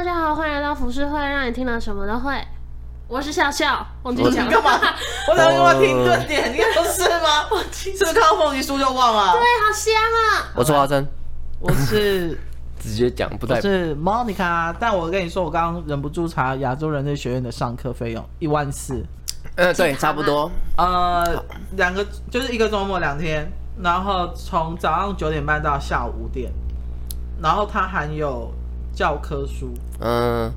大家好，欢迎来到浮世会，让你听了什么都会。我是笑笑，忘记讲了。干嘛？我想给我停顿点，你不是吗？我是不是看到凤梨酥就忘了？对，好香啊！我是花生，我是 直接讲不带。我是 Monica，但我跟你说，我刚刚忍不住查亚洲人类学院的上课费用一万四。呃，对，差不多。呃，两个就是一个周末两天，然后从早上九点半到下午五点，然后它含有教科书。嗯，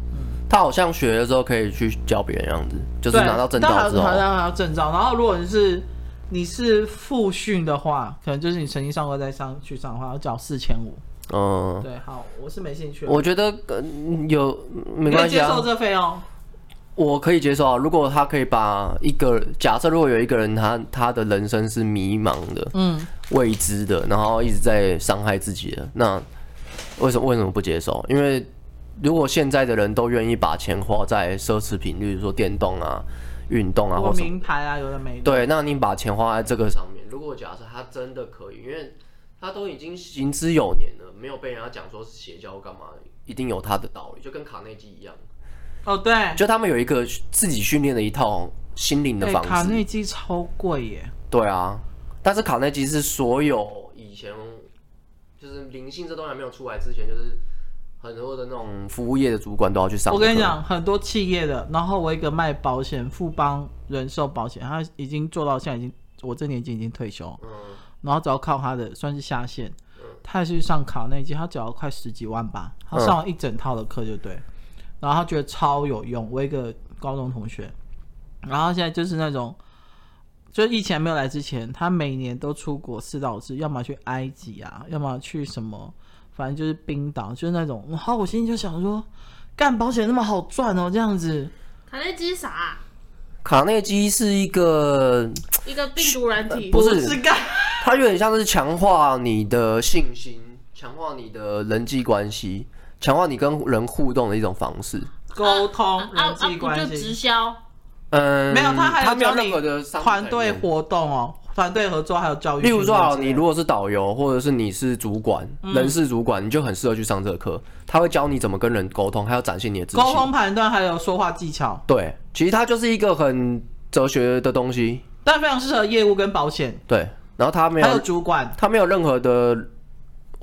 他好像学了之后可以去教别人样子，就是拿到证照之后，拿到证照。然后如果你是你是复训的话，可能就是你曾经上过再上去上的话，要缴四千五。嗯，对，好，我是没兴趣。我觉得有没关系啊，接受这费用。我可以接受啊，如果他可以把一个假设，如果有一个人他他的人生是迷茫的，嗯，未知的，然后一直在伤害自己的，那为什么为什么不接受？因为如果现在的人都愿意把钱花在奢侈品，例如说电动啊、运动啊，或名牌啊，有的没的，对，那你把钱花在这个上面，如果假设他真的可以，因为他都已经行之有年了，没有被人家讲说是邪教干嘛，一定有他的道理，就跟卡内基一样。哦，对，就他们有一个自己训练的一套心灵的方式。卡内基超贵耶。对啊，但是卡内基是所有以前就是灵性这东西还没有出来之前，就是很多的那种服务业的主管都要去上。我跟你讲，很多企业的，然后我一个卖保险富邦人寿保险，他已经做到现在已经，我这年纪已经退休，嗯，然后只要靠他的算是下线，嗯，他还是去上卡内基，他只要快十几万吧，他上了一整套的课就对。然后他觉得超有用，我一个高中同学，然后现在就是那种，就疫情还没有来之前，他每年都出国四到五次，要么去埃及啊，要么去什么，反正就是冰岛，就是那种。然后我心里就想说，干保险那么好赚哦，这样子。卡内基啥？卡内基是一个一个病毒软体，不是，是干它有点像是强化你的信心，强化你的人际关系。强化你跟人互动的一种方式，沟通、人际关系，就直销。嗯，没有，他还有没有任何的团队活动哦，团队合作还有教育。例如说，你如果是导游，或者是你是主管、人事主管，你就很适合去上这个课。他会教你怎么跟人沟通，还要展现你的。沟通判断还有说话技巧。对，其实它就是一个很哲学的东西，但非常适合业务跟保险。对，然后他没有还有主管，他没有任何的。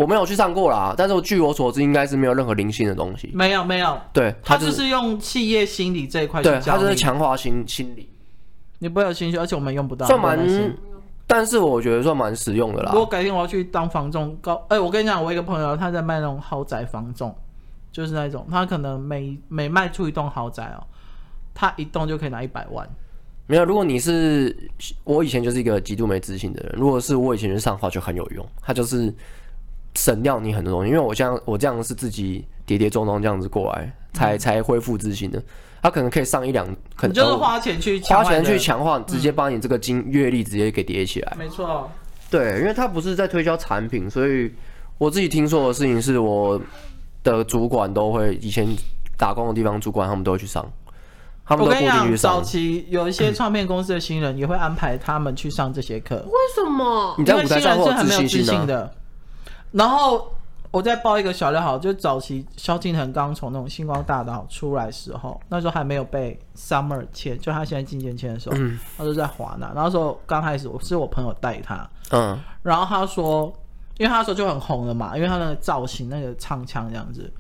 我没有去上过啦，但是我据我所知，应该是没有任何灵性的东西。没有，没有。对，他就是用企业心理这一块。对，他就是强化心心理。你不会有兴趣，而且我们用不到。算蛮，但是我觉得算蛮实用的啦。如果改天我要去当房仲，高，哎、欸，我跟你讲，我一个朋友他在卖那种豪宅房仲，就是那种他可能每每卖出一栋豪宅哦，他一栋就可以拿一百万。没有，如果你是我以前就是一个极度没自信的人，如果是我以前去上的话，就很有用。他就是。省掉你很多东西，因为我这样我这样是自己跌跌撞撞这样子过来，才才恢复自信的。他可能可以上一两，可能就是花钱去花钱去强化，直接把你这个经阅历直接给叠起来。没错，对，因为他不是在推销产品，所以我自己听说的事情是，我的主管都会以前打工的地方主管，他们都会去上，他们都固定去上。早期有一些唱片公司的新人也会安排他们去上这些课。为什么？你在舞台上会有自信心的。然后我再报一个小料好，就早期萧敬腾刚从那种星光大道出来的时候，那时候还没有被 Summer 签，就他现在进签签的时候，嗯、他就在华纳。那时候刚开始我是我朋友带他，嗯，然后他说，因为他那时候就很红了嘛，因为他那个造型、那个唱腔这样子，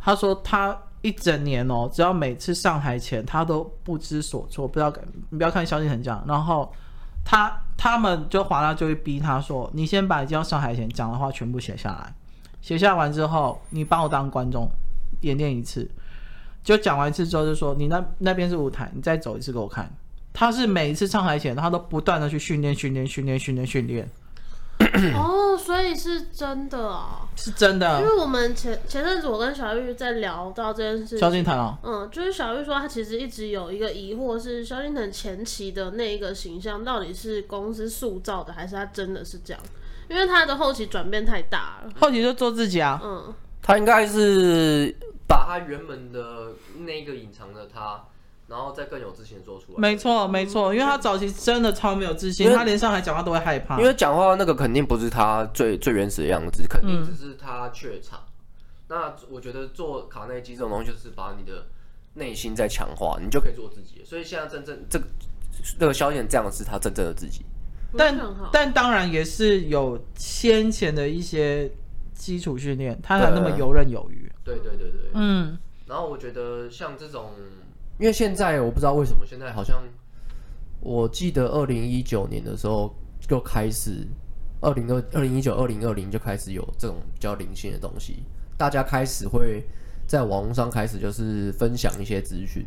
他说他一整年哦，只要每次上台前，他都不知所措，不知道你不要看萧敬腾这样，然后。他他们就华纳就会逼他说：“你先把你要上台前讲的话全部写下来，写下完之后，你帮我当观众演练一次。就讲完一次之后，就说你那那边是舞台，你再走一次给我看。”他是每一次上台前，他都不断的去训练、训练、训练、训练、训练。哦，所以是真的啊，是真的。因为我们前前阵子我跟小玉在聊到这件事，萧敬腾啊，嗯，就是小玉说他其实一直有一个疑惑，是萧敬腾前期的那一个形象到底是公司塑造的，还是他真的是这样？因为他的后期转变太大了，后期就做自己啊，嗯，他应该是把他原本的那个隐藏的他。然后再更有自信做出来。没错，没错，因为他早期真的超没有自信，他连上台讲话都会害怕。因为讲话那个肯定不是他最最原始的样子，肯定只是他怯场。那我觉得做卡内基这种东西，就是把你的内心在强化，你就可以做自己。所以现在真正这个那个萧敬腾这样是他真正的自己。但但当然也是有先前的一些基础训练，他才那么游刃有余。对对对对，嗯。然后我觉得像这种，因为现在我不知道为什么现在好像，我记得二零一九年的时候就开始，二零二二零一九二零二零就开始有这种比较灵性的东西。大家开始会在网络上开始就是分享一些资讯，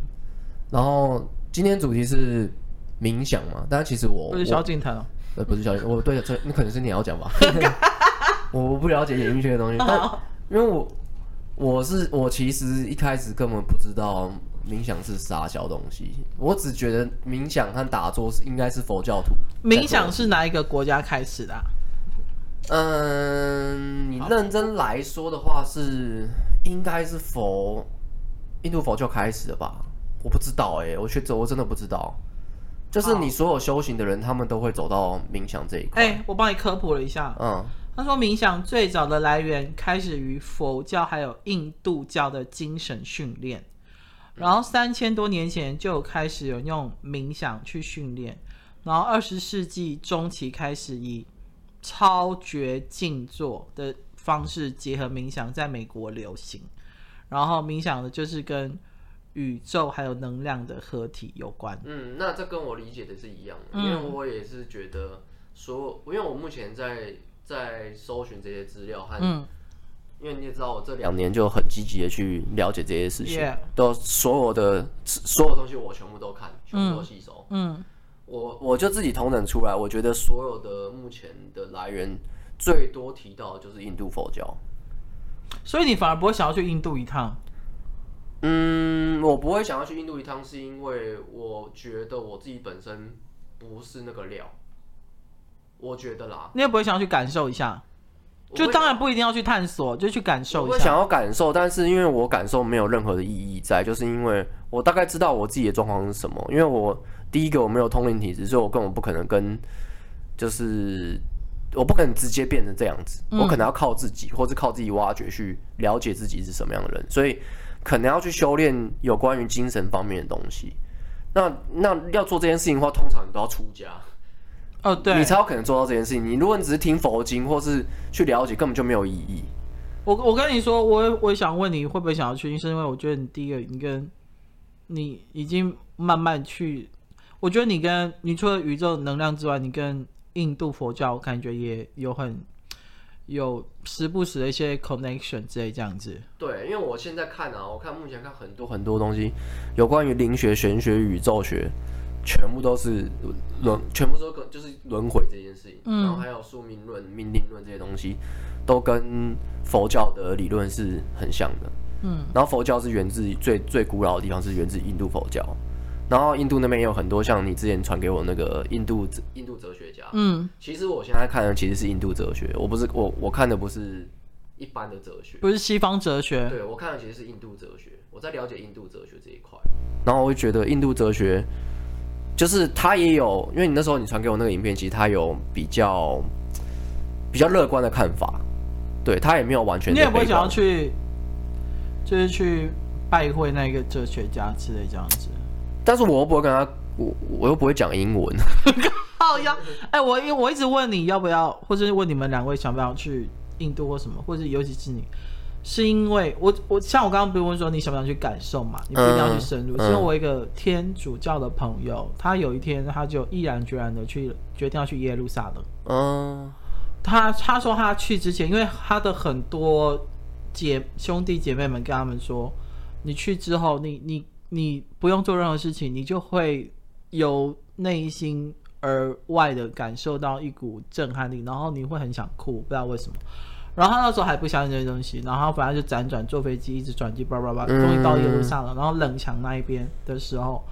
然后今天主题是冥想嘛，但是其实我不是萧敬腾哦，呃不是萧敬，我对这那可能是你要讲吧，我不了解演艺圈的东西，但因为我我是我其实一开始根本不知道冥想是啥小东西，我只觉得冥想和打坐是应该是佛教徒。冥想是哪一个国家开始的啊？嗯，你认真来说的话是，是应该是佛印度佛教开始的吧？我不知道哎、欸，我觉得我真的不知道。就是你所有修行的人，他们都会走到冥想这一块。哎、欸，我帮你科普了一下。嗯，他说冥想最早的来源开始于佛教还有印度教的精神训练，然后三千多年前就开始有用冥想去训练，然后二十世纪中期开始以超觉静坐的方式结合冥想，在美国流行。然后冥想的就是跟宇宙还有能量的合体有关。嗯，那这跟我理解的是一样的，因为我也是觉得说，因为我目前在在搜寻这些资料和，嗯，因为你也知道，我这两年就很积极的去了解这些事情.都所有的所有东西我全部都看，全部都吸收，嗯。嗯我我就自己统整出来，我觉得所有的目前的来源最多提到的就是印度佛教，所以你反而不会想要去印度一趟？嗯，我不会想要去印度一趟，是因为我觉得我自己本身不是那个料，我觉得啦。你也不会想要去感受一下？就当然不一定要去探索，就去感受一下。我想要感受，但是因为我感受没有任何的意义在，就是因为我大概知道我自己的状况是什么，因为我。第一个我没有通灵体质，所以我根本不可能跟，就是我不可能直接变成这样子，我可能要靠自己，或是靠自己挖掘去了解自己是什么样的人，所以可能要去修炼有关于精神方面的东西。那那要做这件事情的话，通常你都要出家，哦，对，你才有可能做到这件事情。你如果你只是听佛经或是去了解，根本就没有意义。我我跟你说，我我也想问你会不会想要去，是因为我觉得你第一个，你跟你已经慢慢去。我觉得你跟你除了宇宙能量之外，你跟印度佛教感觉也有很有时不时的一些 connection 之类这样子。对，因为我现在看啊，我看目前看很多很多东西，有关于灵学、玄学、宇宙学，全部都是轮，全部都跟就是轮回这件事情。嗯。然后还有宿命论、命定论这些东西，都跟佛教的理论是很像的。嗯。然后佛教是源自最最古老的地方，是源自印度佛教。然后印度那边也有很多像你之前传给我那个印度印度哲学家，嗯，其实我现在看的其实是印度哲学，我不是我我看的不是一般的哲学，不是西方哲学，对，我看的其实是印度哲学，我在了解印度哲学这一块，然后我会觉得印度哲学就是他也有，因为你那时候你传给我那个影片，其实他有比较比较乐观的看法，对他也没有完全，你也不会想要去就是去拜会那个哲学家之类这样子。但是我又不会跟他，我我又不会讲英文。好呀，哎，我因为我一直问你要不要，或者是问你们两位想不想去印度或什么，或者尤其是你，是因为我我像我刚刚不是问说你想不想去感受嘛？你不一定要去深入。嗯、是因为我一个天主教的朋友，他有一天他就毅然决然的去决定要去耶路撒冷。嗯，他他说他去之前，因为他的很多姐兄弟姐妹们跟他们说，你去之后，你你。你不用做任何事情，你就会由内心而外的感受到一股震撼力，然后你会很想哭，不知道为什么。然后他那时候还不相信这些东西，然后反正就辗转坐飞机，一直转机，叭叭叭，终于到耶路撒冷。然后冷墙那一边的时候，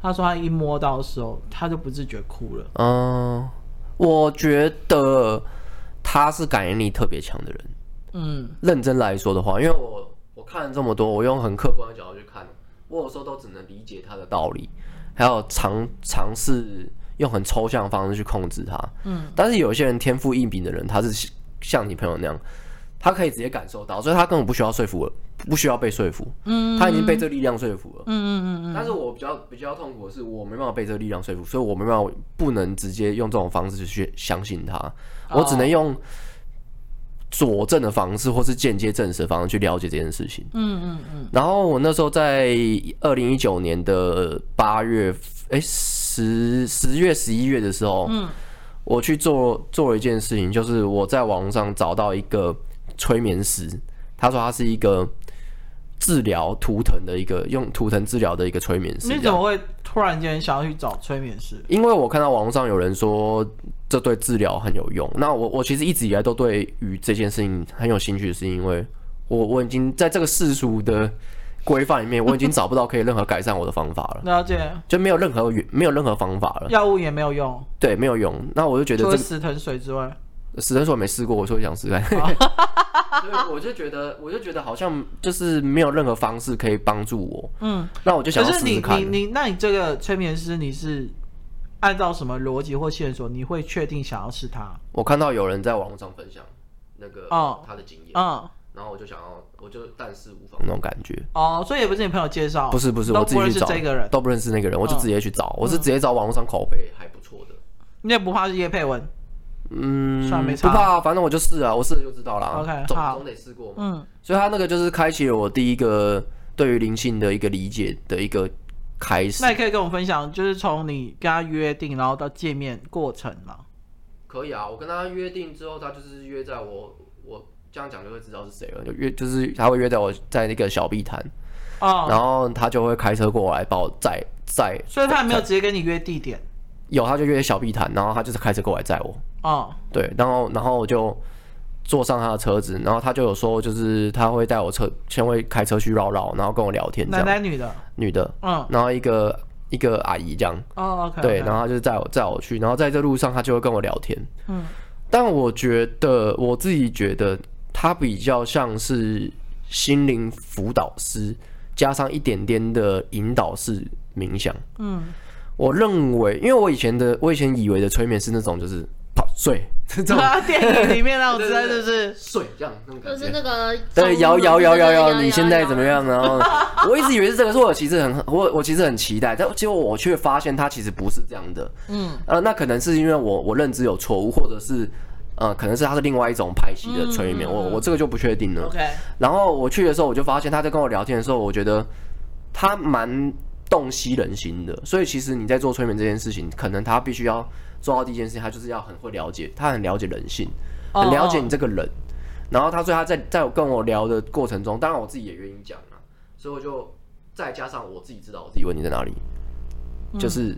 他说他一摸到的时候，他就不自觉哭了。嗯，我觉得他是感应力特别强的人。嗯，认真来说的话，因为我我看了这么多，我用很客观的角度去看。我有时候都只能理解他的道理，还有尝尝试用很抽象的方式去控制他。嗯，但是有些人天赋异禀的人，他是像你朋友那样，他可以直接感受到，所以他根本不需要说服了，不需要被说服。嗯，他已经被这力量说服了。嗯嗯嗯嗯。但是我比较比较痛苦的是，我没办法被这个力量说服，所以我没办法不能直接用这种方式去相信他，我只能用佐证的方式，或是间接证实的方式去了解这件事情。嗯嗯嗯。然后我那时候在二零一九年的八月，哎十十月十一月的时候，嗯，我去做做了一件事情，就是我在网上找到一个。催眠师，他说他是一个治疗图腾的一个用图腾治疗的一个催眠师。你怎么会突然间想要去找催眠师？因为我看到网络上有人说这对治疗很有用。那我我其实一直以来都对于这件事情很有兴趣，是因为我我已经在这个世俗的规范里面，我已经找不到可以任何改善我的方法了。了解，就没有任何没有任何方法了，药物也没有用。对，没有用。那我就觉得，除了死藤水之外。死藤水我没试过，我说想试看，所以我就觉得，我就觉得好像就是没有任何方式可以帮助我。嗯，那我就想试试看。可是你你你，那你这个催眠师，你是按照什么逻辑或线索，你会确定想要是他？我看到有人在网络上分享那个哦他的经验，嗯，然后我就想要，我就但是无妨那种感觉。哦，所以也不是你朋友介绍，不是不是，我自己去找，都不认识那个人，我就直接去找，我是直接找网络上口碑还不错的。你也不怕是叶配文？嗯，算没差，不怕，反正我就试啊，我试了就知道了。OK，总总得试过嘛。嗯，所以他那个就是开启了我第一个对于灵性的一个理解的一个开始。那你可以跟我分享，就是从你跟他约定，然后到见面过程吗？可以啊，我跟他约定之后，他就是约在，我这样讲就会知道是谁了。就约就是他会约在我在那个小碧潭，哦，然后他就会开车过来把我载载。所以他还没有直接跟你约地点？有，他就约小碧潭，然后他就是开车过来载我。哦，对，然后然后我就坐上他的车子，然后他就有说，就是他会带我车，先会开车去绕绕，然后跟我聊天。男的女的？女的。嗯。然后一个一个阿姨这样。哦，OK。对，然后他就载我载我去，然后在这路上他就会跟我聊天。嗯。但我觉得我自己觉得他比较像是心灵辅导师，加上一点点的引导式冥想。嗯。我认为，因为我以前的我以前以为的催眠是那种就是。睡，这种电影里面那种，真的是睡这样，就是那个对摇摇摇摇摇，你现在怎么样？然后 我一直以为是这个，说我其实很我我其实很期待，但结果我却发现它其实不是这样的。嗯，呃，那可能是因为我我认知有错误，或者是呃，可能是他是另外一种派系的催眠，我我这个就不确定了。OK，然后我去的时候，我就发现他在跟我聊天的时候，我觉得他蛮洞悉人心的，所以其实你在做催眠这件事情，可能他必须要。做到第一件事情，他就是要很会了解，他很了解人性，很了解你这个人。Oh, oh. 然后他所以他在在我跟我聊的过程中，当然我自己也愿意讲啊，所以我就再加上我自己知道我自己问题在哪里，嗯、就是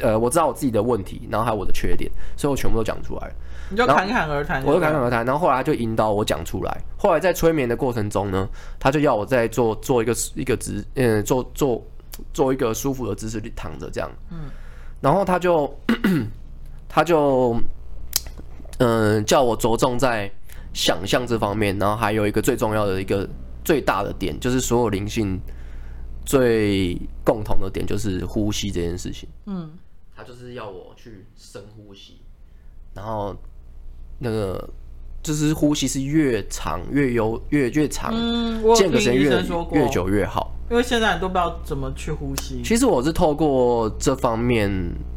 呃我知道我自己的问题，然后还有我的缺点，所以我全部都讲出来。你就侃侃而谈，我就侃侃而谈。然后后来他就引导我讲出来。后来在催眠的过程中呢，他就要我再做做一个一个姿，嗯，做做做一个舒服的姿势，躺着这样。嗯。然后他就，他就，嗯、呃，叫我着重在想象这方面，然后还有一个最重要的一个最大的点，就是所有灵性最共同的点，就是呼吸这件事情。嗯，他就是要我去深呼吸，然后那个就是呼吸是越长越悠越越长，嗯，间隔时间越越久越好。因为现在都不知道怎么去呼吸。其实我是透过这方面，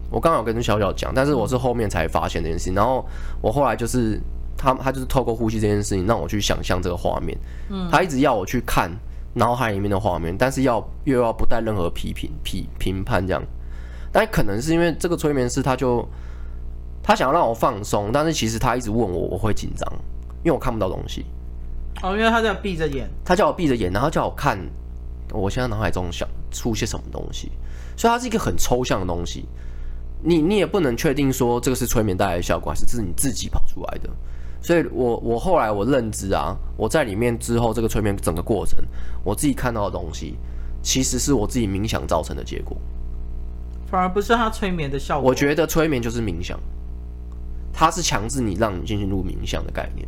我刚刚有跟小小讲，但是我是后面才发现这件事情。然后我后来就是他，他就是透过呼吸这件事情，让我去想象这个画面。嗯，他一直要我去看脑海里面的画面，但是要又要不带任何批评、批评判这样。但可能是因为这个催眠师，他就他想要让我放松，但是其实他一直问我，我会紧张，因为我看不到东西。哦，因为他叫闭着眼，他叫我闭着眼，然后叫我看。我现在脑海中想出些什么东西，所以它是一个很抽象的东西，你你也不能确定说这个是催眠带来的效果，还是这是你自己跑出来的。所以我我后来我认知啊，我在里面之后这个催眠整个过程，我自己看到的东西，其实是我自己冥想造成的结果，反而不是他催眠的效果。我觉得催眠就是冥想，它是强制你让你进入冥想的概念。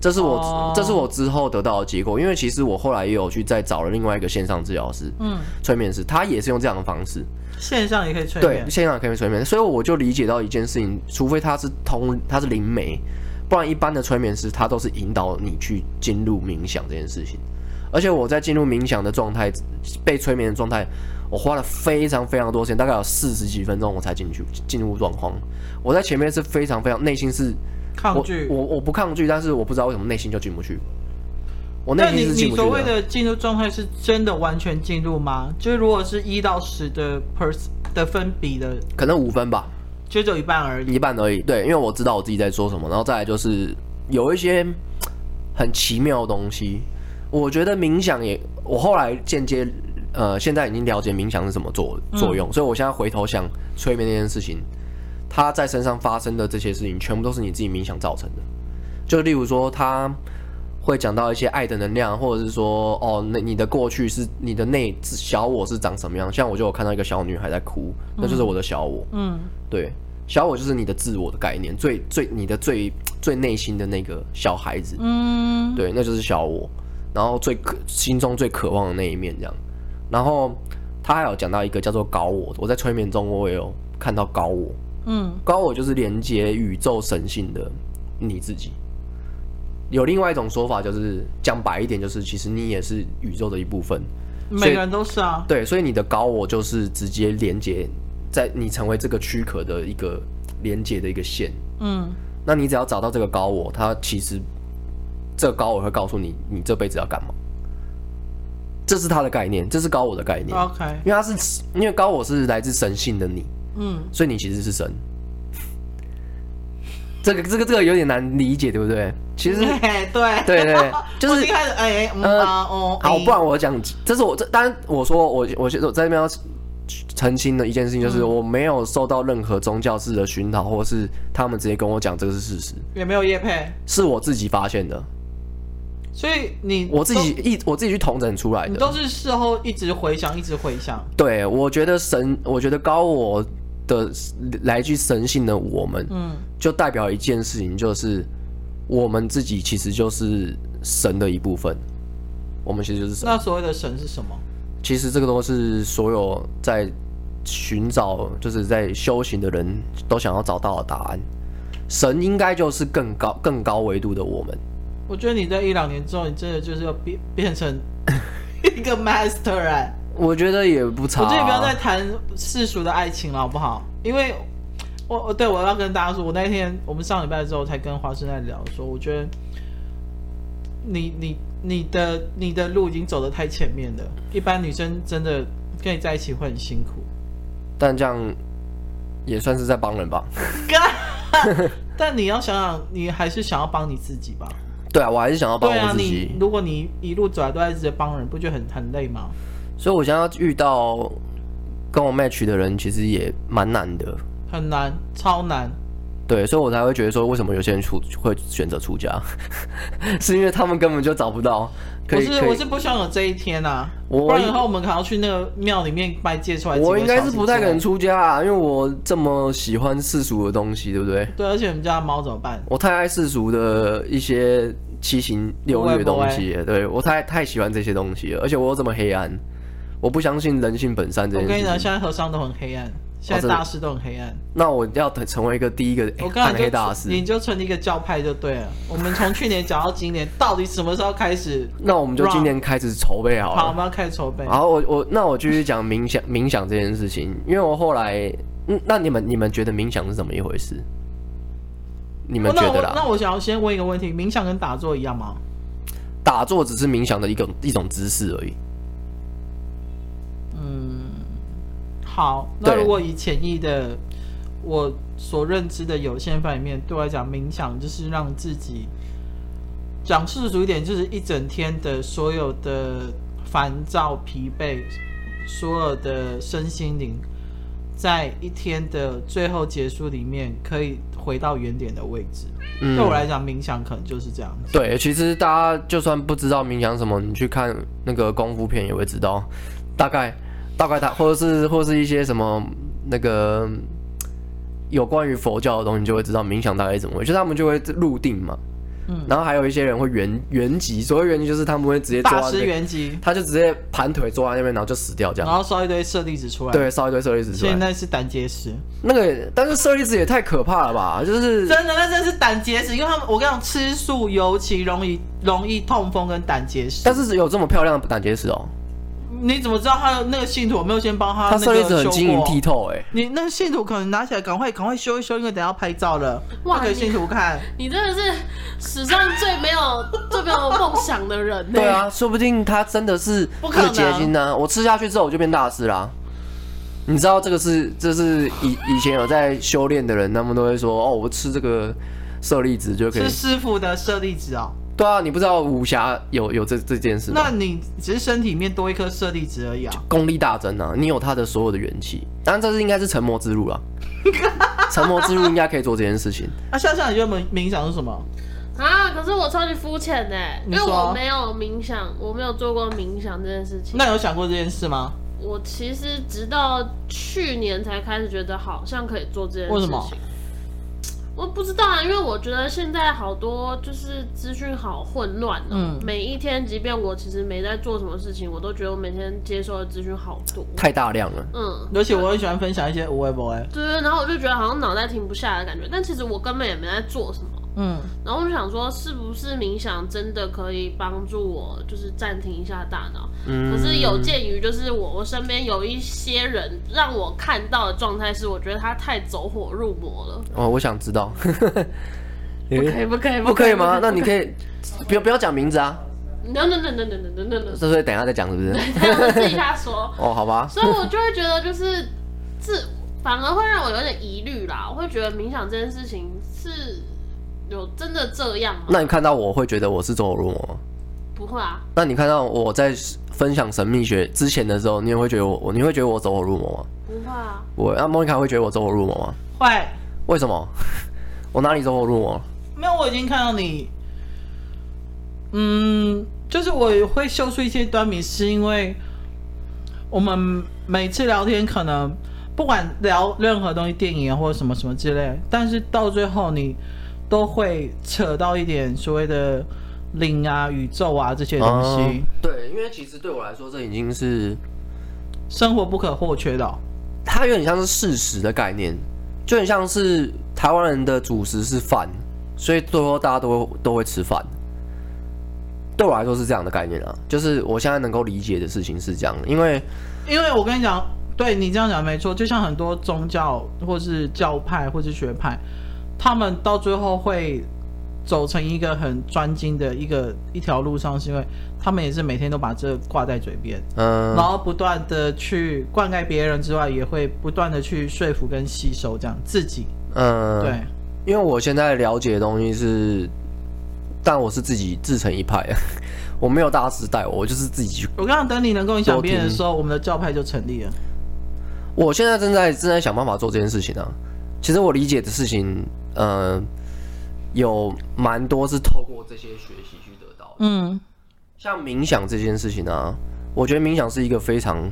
这是我，oh. 这是我之后得到的结果。因为其实我后来也有去再找了另外一个线上治疗师，嗯，催眠师，他也是用这样的方式，线上也可以催眠，对，线上也可以催眠。所以我就理解到一件事情，除非他是通，他是灵媒，不然一般的催眠师他都是引导你去进入冥想这件事情。而且我在进入冥想的状态，被催眠的状态，我花了非常非常多时间，大概有四十几分钟我才进去进入状况。我在前面是非常非常内心是抗拒，我我，我不抗拒，但是我不知道为什么内心就进不去。我内心是进不去的。那你你所谓的进入状态是真的完全进入吗？就是如果是一到十的 pers 的分比的，可能五分吧，就只有一半而已，一半而已。对，因为我知道我自己在说什么，然后再来就是有一些很奇妙的东西。我觉得冥想也，我后来间接，呃，现在已经了解冥想是什么作作用，嗯、所以我现在回头想催眠那件事情，他在身上发生的这些事情，全部都是你自己冥想造成的。就例如说，他会讲到一些爱的能量，或者是说，哦，那你的过去是你的内小我是长什么样？像我就有看到一个小女孩在哭，那就是我的小我。嗯，对，小我就是你的自我的概念，最最你的最最内心的那个小孩子。嗯，对，那就是小我。然后最渴心中最渴望的那一面，这样。然后他还有讲到一个叫做高我，我在催眠中我也有看到高我。嗯，高我就是连接宇宙神性的你自己。有另外一种说法，就是讲白一点，就是其实你也是宇宙的一部分。每个人都是啊。对，所以你的高我就是直接连接在你成为这个躯壳的一个连接的一个线。嗯，那你只要找到这个高我，它其实。这个高我会告诉你，你这辈子要干嘛？这是他的概念，这是高我的概念。OK，因为他是，因为高我是来自神性的你，嗯，所以你其实是神。这个这个这个有点难理解，对不对？其实对对对对，就是一开始哎嗯啊哦，好，不然我讲，这是我这当然我说我我我在这边要澄清的一件事情，就是我没有受到任何宗教式的熏陶，或是他们直接跟我讲这个是事实，也没有叶配，是我自己发现的。所以你我自己一我自己去统整出来的，你都是事后一直回想，一直回想。对，我觉得神，我觉得高我的来自神性的我们，嗯，就代表一件事情，就是我们自己其实就是神的一部分。我们其实就是神。那所谓的神是什么？其实这个都是所有在寻找，就是在修行的人都想要找到的答案。神应该就是更高、更高维度的我们。我觉得你在一两年之后，你真的就是要变变成 一个 master 哎，我觉得也不差。我觉得你不要再谈世俗的爱情了，好不好？因为我我对我要跟大家说，我那天我们上礼拜之后才跟华生在聊说，我觉得你你你的你的路已经走得太前面了，一般女生真的跟你在一起会很辛苦。但这样也算是在帮人吧？但你要想想，你还是想要帮你自己吧。对啊，我还是想要帮我自己。对啊，你如果你一路走来都在一直帮人，不觉得很很累吗？所以，我现在要遇到跟我 match 的人，其实也蛮难的。很难，超难。对，所以我才会觉得说，为什么有些人出会选择出家，是因为他们根本就找不到。可是，我是不希望有这一天啊！不然以后我们可能要去那个庙里面拜借出来。我应该是不太可能出家啊，因为我这么喜欢世俗的东西，对不对？对，而且我们家猫怎么办？我太爱世俗的一些七情六欲的东西，对，我太太喜欢这些东西了，而且我又这么黑暗，我不相信人性本善这件事。我跟你讲，现在和尚都很黑暗。现在大师都很黑暗，那我要成为一个第一个暗黑大师，你就成立一个教派就对了。我们从去年讲到今年，到底什么时候开始？那我们就今年开始筹备好了。好，我们要开始筹备。好，我我那我继续讲冥想冥想这件事情，因为我后来，嗯，那你们你们觉得冥想是怎么一回事？你们觉得啦？那我想要先问一个问题：冥想跟打坐一样吗？打坐只是冥想的一个一种姿势而已。好，那如果以潜意的我所认知的有限范围里面，对我来讲，冥想就是让自己讲世俗一点，就是一整天的所有的烦躁、疲惫，所有的身心灵，在一天的最后结束里面，可以回到原点的位置。嗯，对我来讲，冥想可能就是这样子。对，其实大家就算不知道冥想什么，你去看那个功夫片也会知道，大概。大概他，或者是或者是一些什么那个有关于佛教的东西，你就会知道冥想大概怎么回事。就他们就会入定嘛，嗯，然后还有一些人会原原籍，所谓原籍就是他们会直接大师原籍，他就直接盘腿坐在那边，然后就死掉这样，然后烧一堆舍利子出来，对，烧一堆舍利子出来。现在是胆结石，那个但是舍利子也太可怕了吧，就是真的，那真的是胆结石，因为他们我跟你讲，吃素尤其容易容易痛风跟胆结石，但是有这么漂亮的胆结石哦。你怎么知道他的那个信徒有没有先帮他？他舍利子很晶莹剔透哎、欸。你那个信徒可能拿起来赶快赶快修一修，因为等下要拍照了。哇，给信徒看你。你真的是史上最没有 最没有梦想的人、欸。对啊，说不定他真的是不可能结晶呢。我吃下去之后我就变大师啦。你知道这个是这是以以前有在修炼的人，他们都会说哦，我吃这个舍利子就可以。是师傅的舍利子哦。对啊，你不知道武侠有有这这件事吗？那你只是身体里面多一颗舍利子而已啊，功力大增啊！你有他的所有的元气，当然这是应该是成魔之路了。成魔之路应该可以做这件事情。那，像像你觉得冥冥想是什么啊？可是我超级肤浅呢，因为我没有冥想，我没有做过冥想这件事情。那有想过这件事吗？我其实直到去年才开始觉得好像可以做这件事情。为什么？我不知道啊，因为我觉得现在好多就是资讯好混乱哦。嗯，每一天，即便我其实没在做什么事情，我都觉得我每天接收的资讯好多，太大量了。嗯，而且我很喜欢分享一些无微博哎。对，然后我就觉得好像脑袋停不下来的感觉，但其实我根本也没在做什么。嗯，然后我就想说，是不是冥想真的可以帮助我，就是暂停一下大脑？嗯，可是有鉴于就是我我身边有一些人让我看到的状态是，我觉得他太走火入魔了。哦，我想知道，不可以不可以不可以吗？那你可以不要不要讲名字啊？No no no no no no no no，是不是等一下再讲是不是？我自己瞎说。哦，好吧。所以我就会觉得就是自反而会让我有点疑虑啦。我会觉得冥想这件事情是。有真的这样吗？那你看到我会觉得我是走火入魔吗？不会啊。那你看到我在分享神秘学之前的时候，你也会觉得我，你会觉得我走火入魔吗？不会啊。我那莫妮卡会觉得我走火入魔吗？会。为什么？我哪里走火入魔了？没有，我已经看到你。嗯，就是我会秀出一些端倪，是因为我们每次聊天可能不管聊任何东西，电影啊或者什么什么之类，但是到最后你。都会扯到一点所谓的灵啊、宇宙啊这些东西。嗯。对，因为其实对我来说，这已经是生活不可或缺的哦。它有点像是事实的概念，就很像是台湾人的主食是饭，所以最后大家都都会吃饭。对我来说是这样的概念啊，就是我现在能够理解的事情是这样，因为因为我跟你讲，对你这样讲没错，就像很多宗教或是教派或是学派。他们到最后会走成一个很专精的一个一条路上，是因为他们也是每天都把这挂在嘴边，嗯，然后不断的去灌溉别人之外，也会不断的去说服跟吸收这样自己，嗯，对，因为我现在了解的东西是，但我是自己自成一派，我没有大师带我，我就是自己去。我刚刚等你能够影响别人的时候，我们的教派就成立了。我现在正在正在想办法做这件事情啊。其实我理解的事情。呃，有蛮多是透过这些学习去得到的。嗯，像冥想这件事情呢、啊，我觉得冥想是一个非常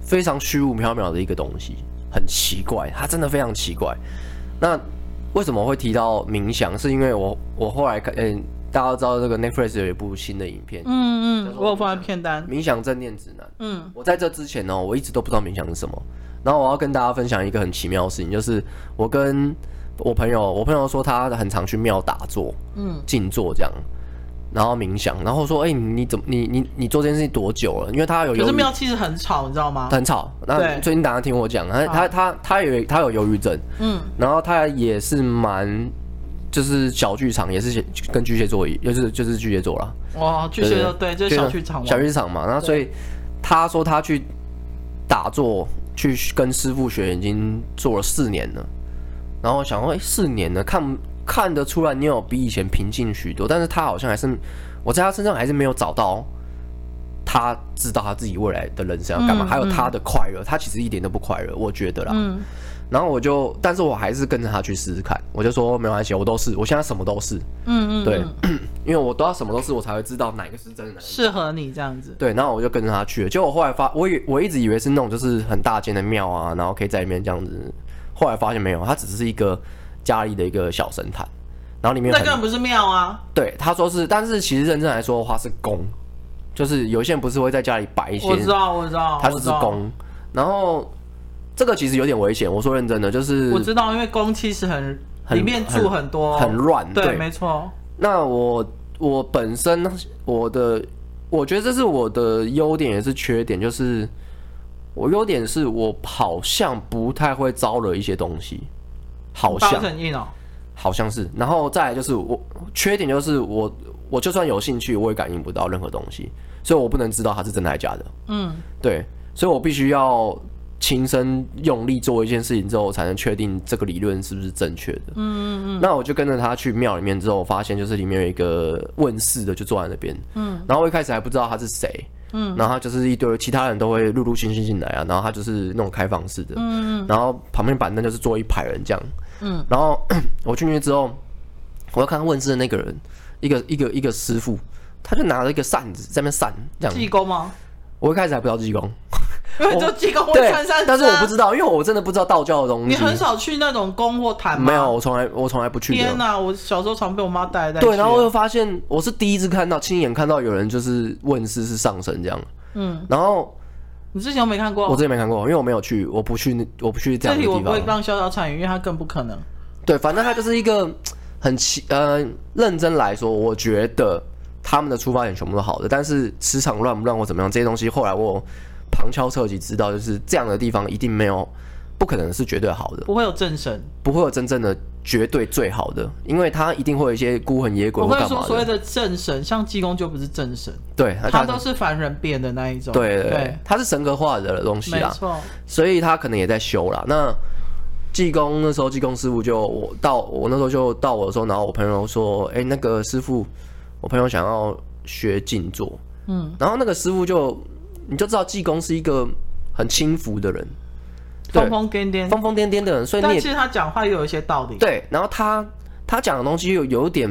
非常虚无缥缈的一个东西，很奇怪，它真的非常奇怪。那为什么会提到冥想？是因为我我后来看，嗯、欸，大家都知道这个 Netflix 有一部新的影片，嗯嗯，我有放在片单，冥想正念指南。嗯，我在这之前呢，我一直都不知道冥想是什么。然后我要跟大家分享一个很奇妙的事情，就是我跟我朋友，我朋友说他很常去庙打坐，嗯，静坐这样，然后冥想，然后说，哎、欸，你怎么，你你你做这件事情多久了？因为他有，可是庙其实很吵，你知道吗？很吵。那最近大家听我讲，他他他他有他有忧郁症，嗯，然后他也是蛮，就是小剧场，也是跟巨蟹座一，就是就是巨蟹座啦。哇，巨蟹座对，就是小剧场，小剧场嘛。然后所以他说他去打坐。去跟师傅学已经做了四年了，然后想说，哎，四年了，看看得出来你有比以前平静许多，但是他好像还是，我在他身上还是没有找到，他知道他自己未来的人生要干嘛，嗯、还有他的快乐，他其实一点都不快乐，我觉得啦。嗯然后我就，但是我还是跟着他去试试看。我就说没关系，我都是，我现在什么都是。嗯嗯，对，因为我都要什么都是，我才会知道哪个是真的，适合你这样子。对，然后我就跟着他去了。结果我后来发，我以我一直以为是那种就是很大间的庙啊，然后可以在里面这样子。后来发现没有，它只是一个家里的一个小神坛。然后里面那根本不是庙啊。对，他说是，但是其实认真来说的话是宫，就是有些人不是会在家里摆一些，我知道，我知道，他就是宫。然后这个其实有点危险，我说认真的，就是我知道，因为宫其实很，很里面住很多，很乱，对，对没错。那我我本身我的，我觉得这是我的优点也是缺点，就是我优点是我好像不太会招惹一些东西，好像很硬哦。好像是，然后再来就是我缺点就是我我就算有兴趣，我也感应不到任何东西，所以我不能知道它是真的还是假的。嗯，对，所以我必须要亲身用力做一件事情之后，才能确定这个理论是不是正确的。嗯嗯嗯。那我就跟着他去庙里面之后，我发现就是里面有一个问世的，就坐在那边。嗯。然后我一开始还不知道他是谁。嗯。然后他就是一堆其他人都会陆陆续续进来啊，然后他就是那种开放式的。嗯嗯。然后旁边板凳就是坐一排人这样。嗯，然后 我进去之后，我要看问事的那个人，一个一个一个师傅，他就拿了一个扇子在那扇，这样。济公吗？我一开始还不知道济公，因为就济公会扇扇子，但是我不知道，因为我真的不知道道教的东西。你很少去那种宫或坛吗？没有，我从来我从来不去。天哪，我小时候常被我妈带带。对，然后我又发现，我是第一次看到亲眼看到有人就是问世是上身这样。嗯，然后。你之前有没看过？我之前没看过，因为我没有去，我不去，我不去这样的地方。这里我不会让萧萧参与，因为他更不可能。对，反正他就是一个很奇呃，认真来说，我觉得他们的出发点全部都好的，但是磁场乱不乱或怎么样，这些东西后来我旁敲侧击知道，就是这样的地方一定没有，不可能是绝对好的，不会有正神，不会有真正的。绝对最好的，因为他一定会有一些孤魂野鬼。我会说所谓的正神，像济公就不是正神，对，他，他都是凡人变的那一种。对对，对，他是神格化的东西啦，没错。所以他可能也在修啦。那济公那时候，济公师傅就我到我那时候就到我的时候，然后我朋友说：“哎、欸，那个师傅，我朋友想要学静坐。”嗯，然后那个师傅就你就知道济公是一个很轻浮的人。疯疯癫癫，疯疯癫癫的人，所以你但其实他讲话又有一些道理。对，然后他他讲的东西又有点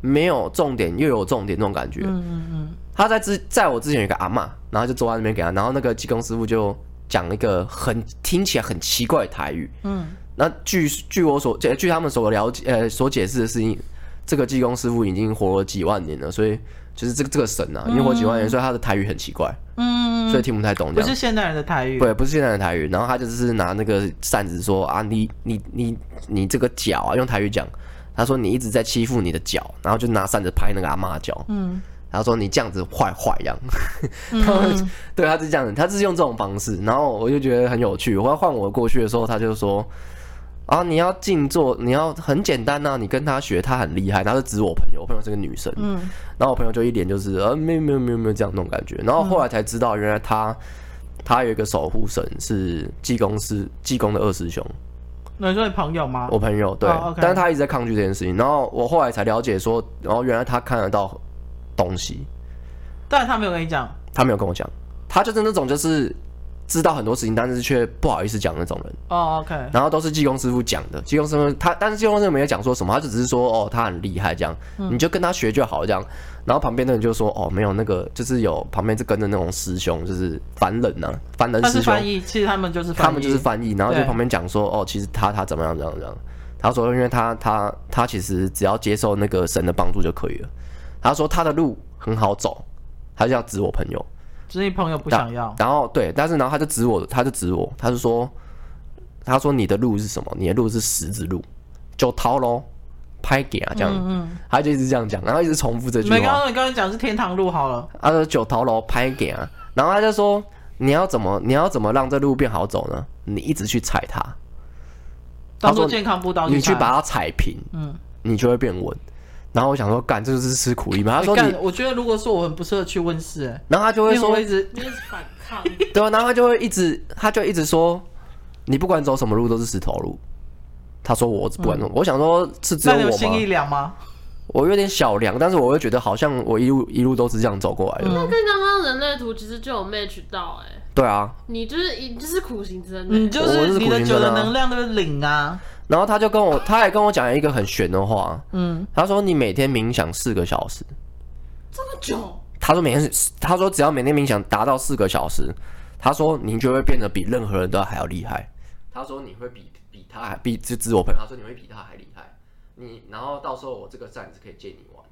没有重点，又有重点那种感觉。嗯嗯嗯。他在之在我之前有一个阿嬷，然后就坐在那边给他，然后那个济公师傅就讲一个很听起来很奇怪的台语。嗯。那据据我所据他们所了解呃所解释的事情，这个济公师傅已经活了几万年了，所以就是这个这个神啊，已经活几万人，所以他的台语很奇怪。嗯。所以听不太懂，不是现代人的台语，对，不是现代人的台语。然后他就是拿那个扇子说啊，你你你你这个脚啊，用台语讲，他说你一直在欺负你的脚，然后就拿扇子拍那个阿嬷的脚，嗯，他说你这样子坏坏这样，嗯、对，他是这样子，他是用这种方式，然后我就觉得很有趣。我要换我过去的时候，他就说。啊！你要静坐，你要很简单呐、啊。你跟他学，他很厉害。他是指我朋友，我朋友是个女生。嗯。然后我朋友就一脸就是呃，没有没有没有没有这样那种感觉。然后后来才知道，原来他、嗯、他有一个守护神是济公师，济公的二师兄。那你说你朋友吗？我朋友对，oh. 但是他一直在抗拒这件事情。然后我后来才了解说，然后原来他看得到东西，但是他没有跟你讲。他没有跟我讲，他就是那种就是。知道很多事情，但是却不好意思讲那种人。哦、oh,，OK。然后都是济公师傅讲的，济公师傅他，但是济公师傅没有讲说什么，他就只是说哦，他很厉害这样，嗯、你就跟他学就好这样。然后旁边的人就说哦，没有那个，就是有旁边是跟着那种师兄，就是凡人呐、啊，凡人师兄。翻译，其实他们就是翻译，他们就是翻译，然后就旁边讲说哦，其实他他怎么样怎么样怎么样。他说因为他他他其实只要接受那个神的帮助就可以了。他说他的路很好走，他就要指我朋友。只是你朋友不想要，然后对，但是然后他就指我，他就指我，他就说，他说你的路是什么？你的路是十字路，就掏喽，拍给啊这样，嗯嗯，他就一直这样讲，然后一直重复这句话。没刚刚你刚刚讲是天堂路好了，他说九桃楼拍给啊，然后他就说你要怎么你要怎么让这路变好走呢？你一直去踩它，当做健康步道，你去把它踩平，嗯，你就会变稳。然后我想说，干，这就是吃苦力嘛。他说你，我觉得如果说我很不适合去温室，哎，然后他就会说，一直，一直反抗，对，然后他就会一直，他就一直说，你不管走什么路都是石头路。他说我不管，我想说，是只有我吗？有心一凉吗？我有点小凉，但是我又觉得好像我一路一路都是这样走过来的。那跟刚刚人类图其实就有 match 到，哎，对啊，你就是你就是苦行僧，你就是你的九的能量都是零啊。然后他就跟我，他还跟我讲一个很玄的话，嗯，他说你每天冥想四个小时，这么久？他说每天，他说只要每天冥想达到四个小时，他说你就会变得比任何人都还要厉害。他说你会比比他还比就自我朋友，他说你会比他还厉害。你然后到时候我这个站是可以借你玩。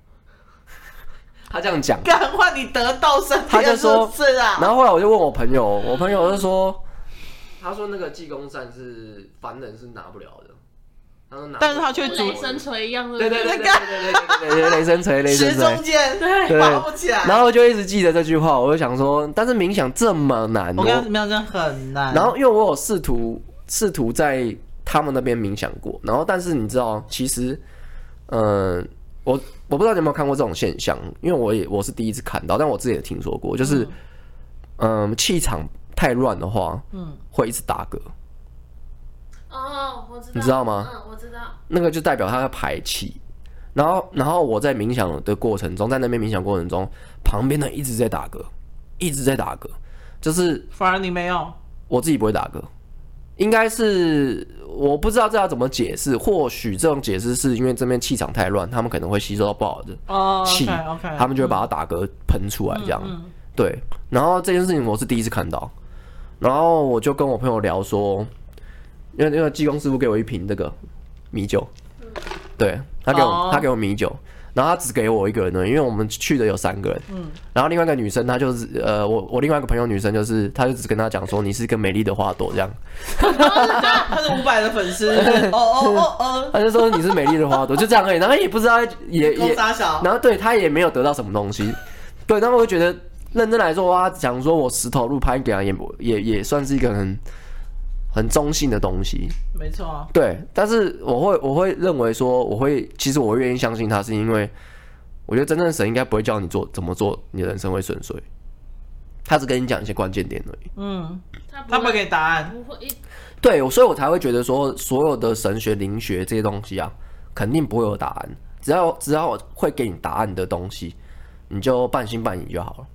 他这样讲，干话你得道升天，他就说是啊。然后后来我就问我朋友，我朋友就说，他说那个济公扇是凡人是拿不了的。他说拿，但是他却雷神锤一样，对对对对对对对对，雷声锤，雷声锤，中间对，拔不起来。然后就一直记得这句话，我就想说，但是冥想这么难，我跟你讲，冥想很难。然后因为我有试图试图在他们那边冥想过，然后但是你知道，其实，嗯，我我不知道你有没有看过这种现象，因为我也我是第一次看到，但我自己也听说过，就是，嗯，气场太乱的话，嗯，会一直打嗝。哦，我知道，你知道吗？嗯，我知道。那个就代表他在排气，然后，然后我在冥想的过程中，在那边冥想过程中，旁边的一直在打嗝，一直在打嗝，就是反而你没有，我自己不会打嗝，应该是我不知道这要怎么解释，或许这种解释是因为这边气场太乱，他们可能会吸收到不好的气，oh, okay, okay, 他们就会把它打嗝喷出来，这样、嗯嗯，对。然后这件事情我是第一次看到，然后我就跟我朋友聊说。因为那个技工师傅给我一瓶这个米酒，对，他给我他给我米酒，然后他只给我一个人呢，因为我们去的有三个人，嗯，然后另外一个女生她就是呃我我另外一个朋友女生就是，她就只跟他讲说，你是一个美丽的花朵这样，他是五百的粉丝，哦哦哦哦，他就说你是美丽的花朵，就这样而已，然后也不知道也也，然后对他也没有得到什么东西，对，那么我觉得认真来说的话，讲说我石头路拍给他也也也算是一个很。很中性的东西，没错啊。对，但是我会我会认为说，我会其实我愿意相信他，是因为我觉得真正的神应该不会教你做怎么做，你的人生会顺遂。他只跟你讲一些关键点而已。嗯，他不会给答案。不会。对，所以我才会觉得说，所有的神学、灵学这些东西啊，肯定不会有答案。只要只要会给你答案的东西，你就半信半疑就好了。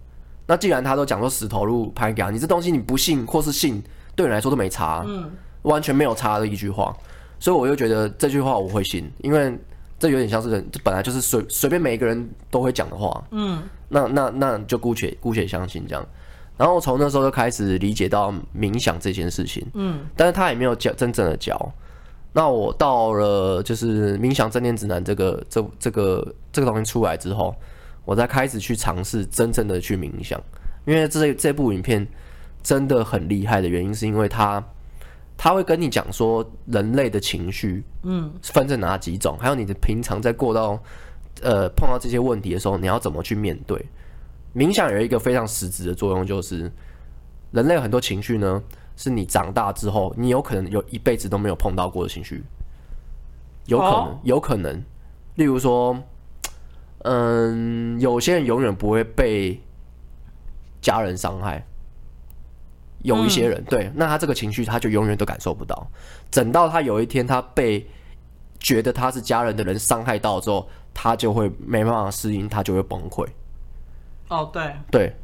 那既然他都讲说石头路拍给他，你这东西你不信或是信。对你来说都没差，嗯，完全没有差的一句话，所以我就觉得这句话我会信，因为这有点像是人，这本来就是随随便每一个人都会讲的话，嗯，那那那就姑且姑且相信这样，然后从那时候就开始理解到冥想这件事情，嗯，但是他也没有教真正的教，那我到了就是冥想正念指南这个这这个这个东西出来之后，我才开始去尝试真正的去冥想，因为这这部影片。真的很厉害的原因，是因为他他会跟你讲说人类的情绪，嗯，分成哪几种，还有你的平常在过到呃碰到这些问题的时候，你要怎么去面对。冥想有一个非常实质的作用，就是人类很多情绪呢，是你长大之后，你有可能有一辈子都没有碰到过的情绪，有可能，有可能，例如说，嗯，有些人永远不会被家人伤害。有一些人、嗯、对，那他这个情绪他就永远都感受不到，等到他有一天他被觉得他是家人的人伤害到之后，他就会没办法适应，他就会崩溃。哦，对对，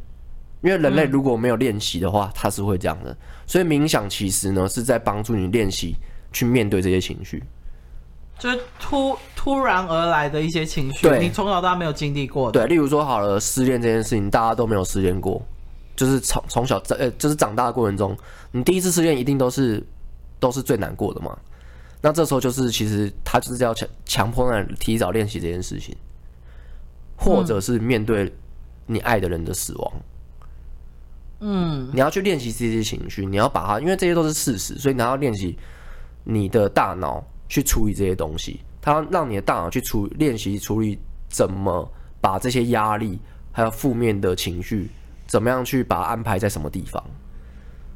因为人类如果没有练习的话，他是会这样的。所以冥想其实呢是在帮助你练习去面对这些情绪，就是突突然而来的一些情绪，你从小到大没有经历过的。对，例如说好了，失恋这件事情，大家都没有失恋过。就是从从小在呃，就是长大的过程中，你第一次失恋一定都是都是最难过的嘛。那这时候就是其实他就是要强强迫让你提早练习这件事情，或者是面对你爱的人的死亡。嗯，你要去练习这些情绪，你要把它，因为这些都是事实，所以你要练习你的大脑去处理这些东西。它让你的大脑去处练习处理怎么把这些压力还有负面的情绪。怎么样去把它安排在什么地方？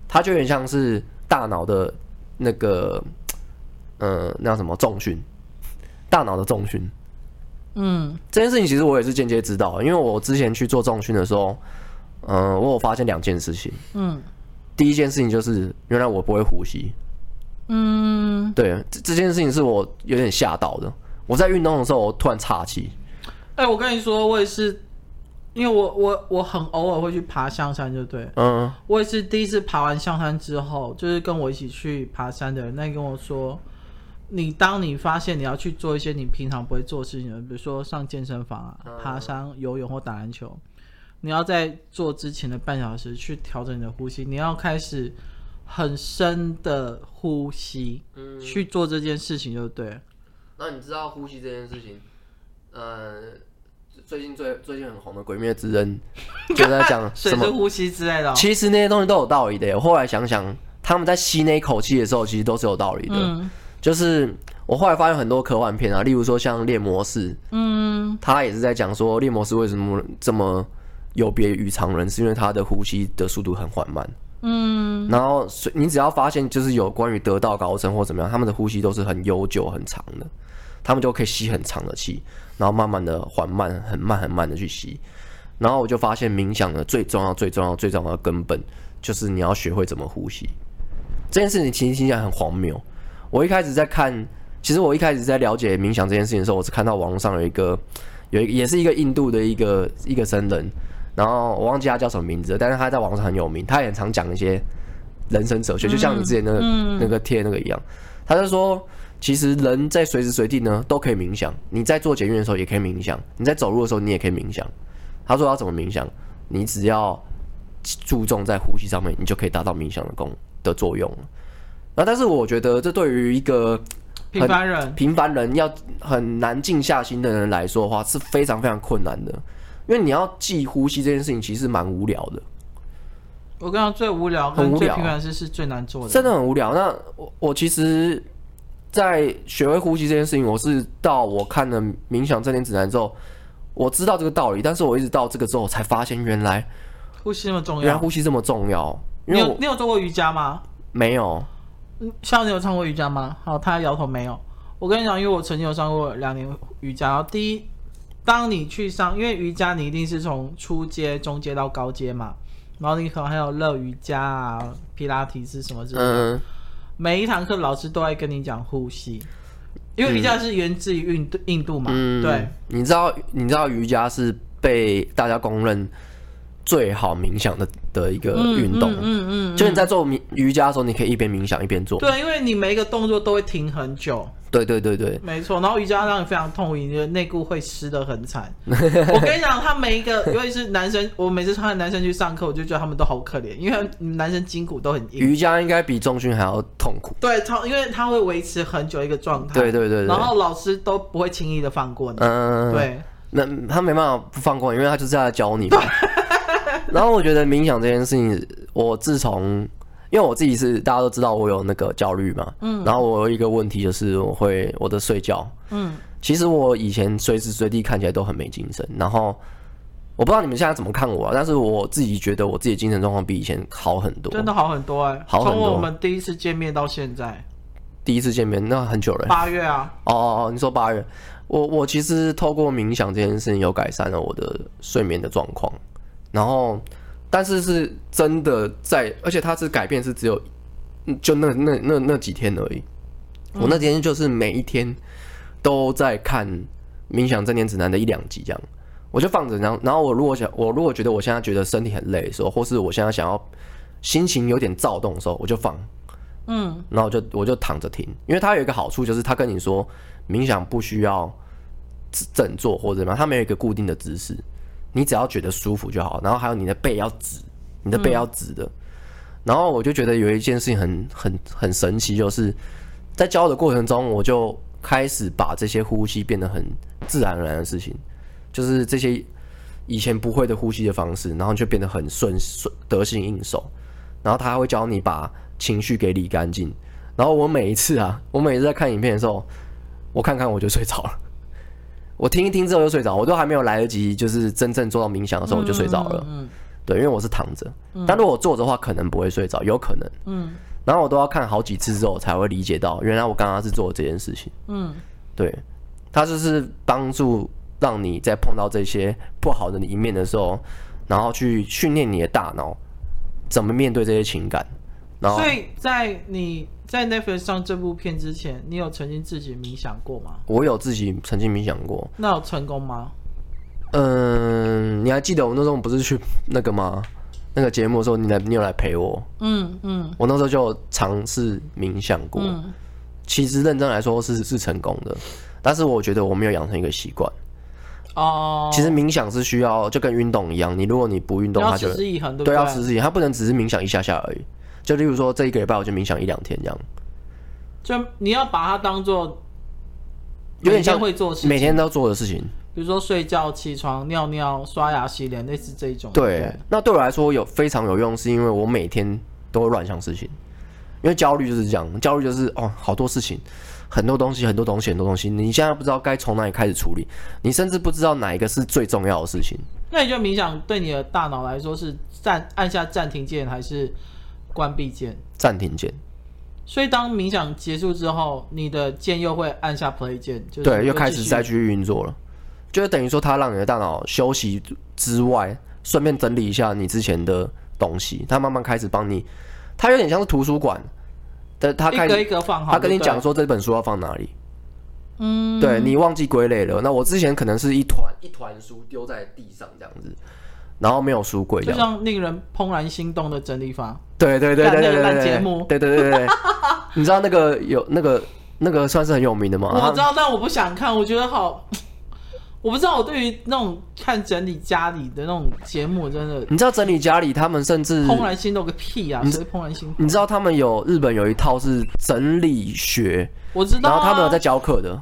它就有点像是大脑的那个，呃，那叫什么重训？大脑的重训。嗯，这件事情其实我也是间接知道，因为我之前去做重训的时候，嗯、呃，我有发现两件事情。嗯，第一件事情就是原来我不会呼吸。嗯，对，这这件事情是我有点吓到的。我在运动的时候，我突然岔气。哎，我跟你说，我也是。因为我我我很偶尔会去爬象山，就对，嗯，我也是第一次爬完象山之后，就是跟我一起去爬山的人，那跟我说，你当你发现你要去做一些你平常不会做的事情，比如说上健身房啊、爬山、游泳或打篮球，你要在做之前的半小时去调整你的呼吸，你要开始很深的呼吸，去做这件事情就对。那你知道呼吸这件事情，呃，最近最最近很红的《鬼灭之刃》就在讲什么呼吸之类的。其实那些东西都有道理的。我后来想想，他们在吸那一口气的时候，其实都是有道理的。嗯、就是我后来发现很多科幻片啊，例如说像《猎魔士》，嗯，他也是在讲说猎魔士为什么这么有别于常人，是因为他的呼吸的速度很缓慢。嗯，然后你只要发现就是有关于得道高僧或怎么样，他们的呼吸都是很悠久很长的，他们就可以吸很长的气，然后慢慢的缓慢很慢很慢的去吸，然后我就发现冥想的最重要最重要最重要的根本就是你要学会怎么呼吸。这件事情其实听起来很荒谬。我一开始在看，其实我一开始在了解冥想这件事情的时候，我是看到网络上有一个有一个也是一个印度的一个一个僧人。然后我忘记他叫什么名字了，但是他在网上很有名，他也很常讲一些人生哲学，就像你之前那个、嗯、那个贴那个一样。他就说，其实人在随时随地呢都可以冥想，你在做捷运的时候也可以冥想，你在走路的时候你也可以冥想。他说要怎么冥想？你只要注重在呼吸上面，你就可以达到冥想的功的作用。那但是我觉得这对于一个平凡人平凡人要很难静下心的人来说的话，是非常非常困难的。因为你要记呼吸这件事情，其实蛮无聊的。我刚刚最无聊、很无聊，平凡的事是最难做的，真的很无聊。那我我其实，在学会呼吸这件事情，我是到我看了冥想正念指南之后，我知道这个道理，但是我一直到这个之后才发现，原来呼吸那么重要，原来呼吸这么重要。因为你有你有做过瑜伽吗？没有。像你有唱过瑜伽吗？好，他摇头没有。我跟你讲，因为我曾经有上过两年瑜伽，然后第一。当你去上，因为瑜伽你一定是从初阶、中阶到高阶嘛，然后你可能还有乐瑜伽啊、皮拉提是什么之类的。嗯、每一堂课老师都会跟你讲呼吸，因为瑜伽是源自于印度印度嘛。嗯、对，你知道你知道瑜伽是被大家公认最好冥想的的一个运动。嗯嗯，嗯，嗯，就你在做冥瑜伽的时候，你可以一边冥想一边做。对，因为你每一个动作都会停很久。对对对对，没错。然后瑜伽让你非常痛，你的内裤会湿的很惨。我跟你讲，他每一个，尤其是男生，我每次看男生去上课，我就觉得他们都好可怜，因为男生筋骨都很硬。瑜伽应该比重训还要痛苦。对，超，因为他会维持很久一个状态。对对对对。然后老师都不会轻易的放过你。嗯。对。那他没办法不放过你，因为他就是在教你嘛。然后我觉得冥想这件事情，我自从。因为我自己是大家都知道我有那个焦虑嘛，嗯，然后我有一个问题就是我会我的睡觉，嗯，其实我以前随时随地看起来都很没精神，然后我不知道你们现在怎么看我啊，但是我自己觉得我自己精神状况比以前好很多，真的好很多哎、欸，好很多。从我们第一次见面到现在，第一次见面那很久了，八月啊，哦哦哦，你说八月，我我其实透过冥想这件事情有改善了我的睡眠的状况，然后。但是是真的在，而且它是改变是只有，就那那那那几天而已。我那几天就是每一天都在看冥想正念指南的一两集这样，我就放着，然后然后我如果想，我如果觉得我现在觉得身体很累的时候，或是我现在想要心情有点躁动的时候，我就放，嗯，然后我就我就躺着听，因为它有一个好处就是它跟你说冥想不需要整坐或者什么，它没有一个固定的姿势。你只要觉得舒服就好，然后还有你的背要直，你的背要直的。嗯、然后我就觉得有一件事情很很很神奇，就是在教的过程中，我就开始把这些呼吸变得很自然而然的事情，就是这些以前不会的呼吸的方式，然后就变得很顺顺得心应手。然后他还会教你把情绪给理干净。然后我每一次啊，我每一次在看影片的时候，我看看我就睡着了。我听一听之后就睡着，我都还没有来得及，就是真正做到冥想的时候我就睡着了。嗯，对，因为我是躺着，但如果我坐着的话，可能不会睡着，有可能。嗯，然后我都要看好几次之后才会理解到，原来我刚刚是做这件事情。嗯，对，它就是帮助让你在碰到这些不好的一面的时候，然后去训练你的大脑怎么面对这些情感。然后，所以在你。在 Netflix 上这部片之前，你有曾经自己冥想过吗？我有自己曾经冥想过。那有成功吗？嗯，你还记得我那时候不是去那个吗？那个节目的时候，你来，你有来陪我。嗯嗯。我那时候就尝试冥想过。嗯。其实认真来说是是成功的，但是我觉得我没有养成一个习惯。哦。其实冥想是需要就跟运动一样，你如果你不运动，它就对，要持之以恒，它不能只是冥想一下下而已。就例如说，这一个礼拜我就冥想一两天这样。就你要把它当做有点像会做事情，每天都做的事情，比如说睡觉、起床、尿尿、刷牙、洗脸，类似这一种。对，对那对我来说有非常有用，是因为我每天都会乱想事情，因为焦虑就是这样，焦虑就是哦，好多事情，很多东西，很多东西，很多东西，你现在不知道该从哪里开始处理，你甚至不知道哪一个是最重要的事情。那你觉得冥想对你的大脑来说是暂按下暂停键还是关闭键？暂停键。所以当冥想结束之后，你的键又会按下 play 键，就是对，又开始再继续运作了，就是等于说它让你的大脑休息之外，顺便整理一下你之前的东西，它慢慢开始帮你，它有点像是图书馆，的它一个一个放好，它跟你讲说这本书要放哪里，嗯，对你忘记归类了，那我之前可能是一团一团书丢在地上这样子。然后没有书柜，就像令人怦然心动的整理法。对对对对对对对。节目。对对对对。你知道那个有那个那个算是很有名的吗？我知道，但我不想看。我觉得好，我不知道。我对于那种看整理家里的那种节目，真的。你知道整理家里，他们甚至怦然心动个屁啊！谁怦然心动？你知道他们有日本有一套是整理学，我知道。然后他们有在教课的。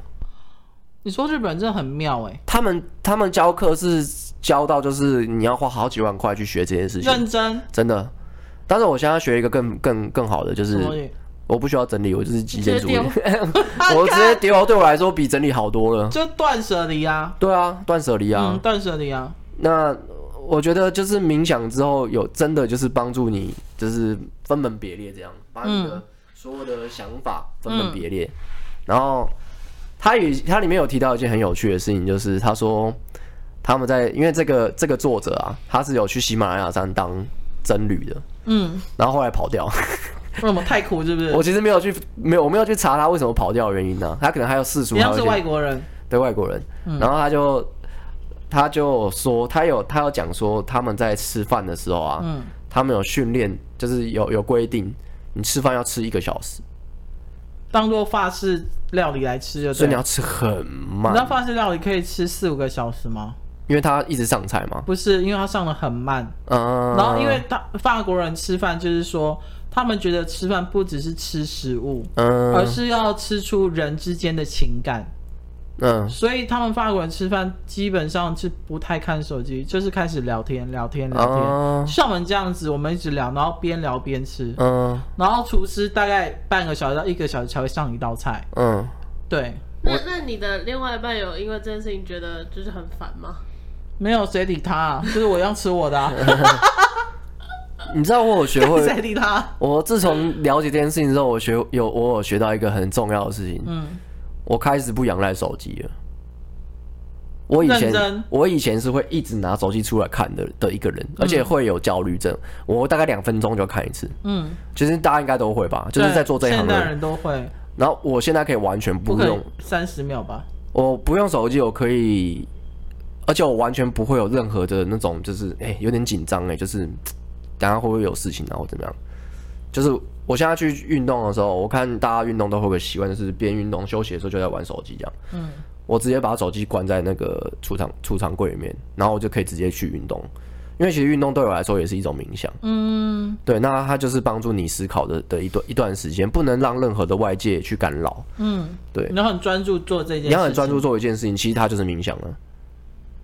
你说日本人真的很妙哎。他们他们教课是。教到就是你要花好几万块去学这件事情，认真真的。但是我现在学一个更更更好的，就是我不需要整理，我就是极简主义，我直接丢，对我来说比整理好多了。就断舍离啊，对啊，断舍离啊，断舍离啊。那我觉得就是冥想之后有真的就是帮助你，就是分门别类这样，把你的所有的想法分门别类。然后他也他里面有提到一件很有趣的事情，就是他说。他们在，因为这个这个作者啊，他是有去喜马拉雅山当僧侣的，嗯，然后后来跑掉，为什么太苦是不是？我其实没有去，没有我没有去查他为什么跑掉的原因呢、啊？他可能还有世俗，他是外国人，对外国人，嗯、然后他就他就说，他有他有讲说，他们在吃饭的时候啊，嗯，他们有训练，就是有有规定，你吃饭要吃一个小时。当做法式料理来吃就对，所以你要吃很慢。你知道法式料理可以吃四五个小时吗？因为他一直上菜吗？不是，因为他上的很慢。嗯。然后，因为他法国人吃饭就是说，他们觉得吃饭不只是吃食物，嗯，而是要吃出人之间的情感。嗯。所以他们法国人吃饭基本上是不太看手机，就是开始聊天，聊天，聊天。嗯。像我们这样子，我们一直聊，然后边聊边吃。嗯。然后厨师大概半个小时到一个小时才会上一道菜。嗯。对。那那你的另外一半有因为这件事情觉得就是很烦吗？没有谁理他，啊，就是我要吃我的，啊。你知道我有学会 谁理他？我自从了解这件事情之后，我学有我有学到一个很重要的事情。嗯，我开始不仰赖手机了。我以前我以前是会一直拿手机出来看的的一个人，而且会有焦虑症。我大概两分钟就看一次。嗯，其实大家应该都会吧，就是在做这一行的人，人都会。然后我现在可以完全不用三十秒吧？我不用手机，我可以。而且我完全不会有任何的那种，就是哎、欸，有点紧张哎，就是等下会不会有事情啊，或怎么样？就是我现在去运动的时候，我看大家运动都会有个习惯，就是边运动休息的时候就在玩手机这样。嗯，我直接把手机关在那个储藏储藏柜里面，然后我就可以直接去运动。因为其实运动对我来说也是一种冥想。嗯，对，那它就是帮助你思考的的一段一段时间，不能让任何的外界去干扰。嗯，对，你要很专注做这件事，你要很专注做一件事情，其实它就是冥想了。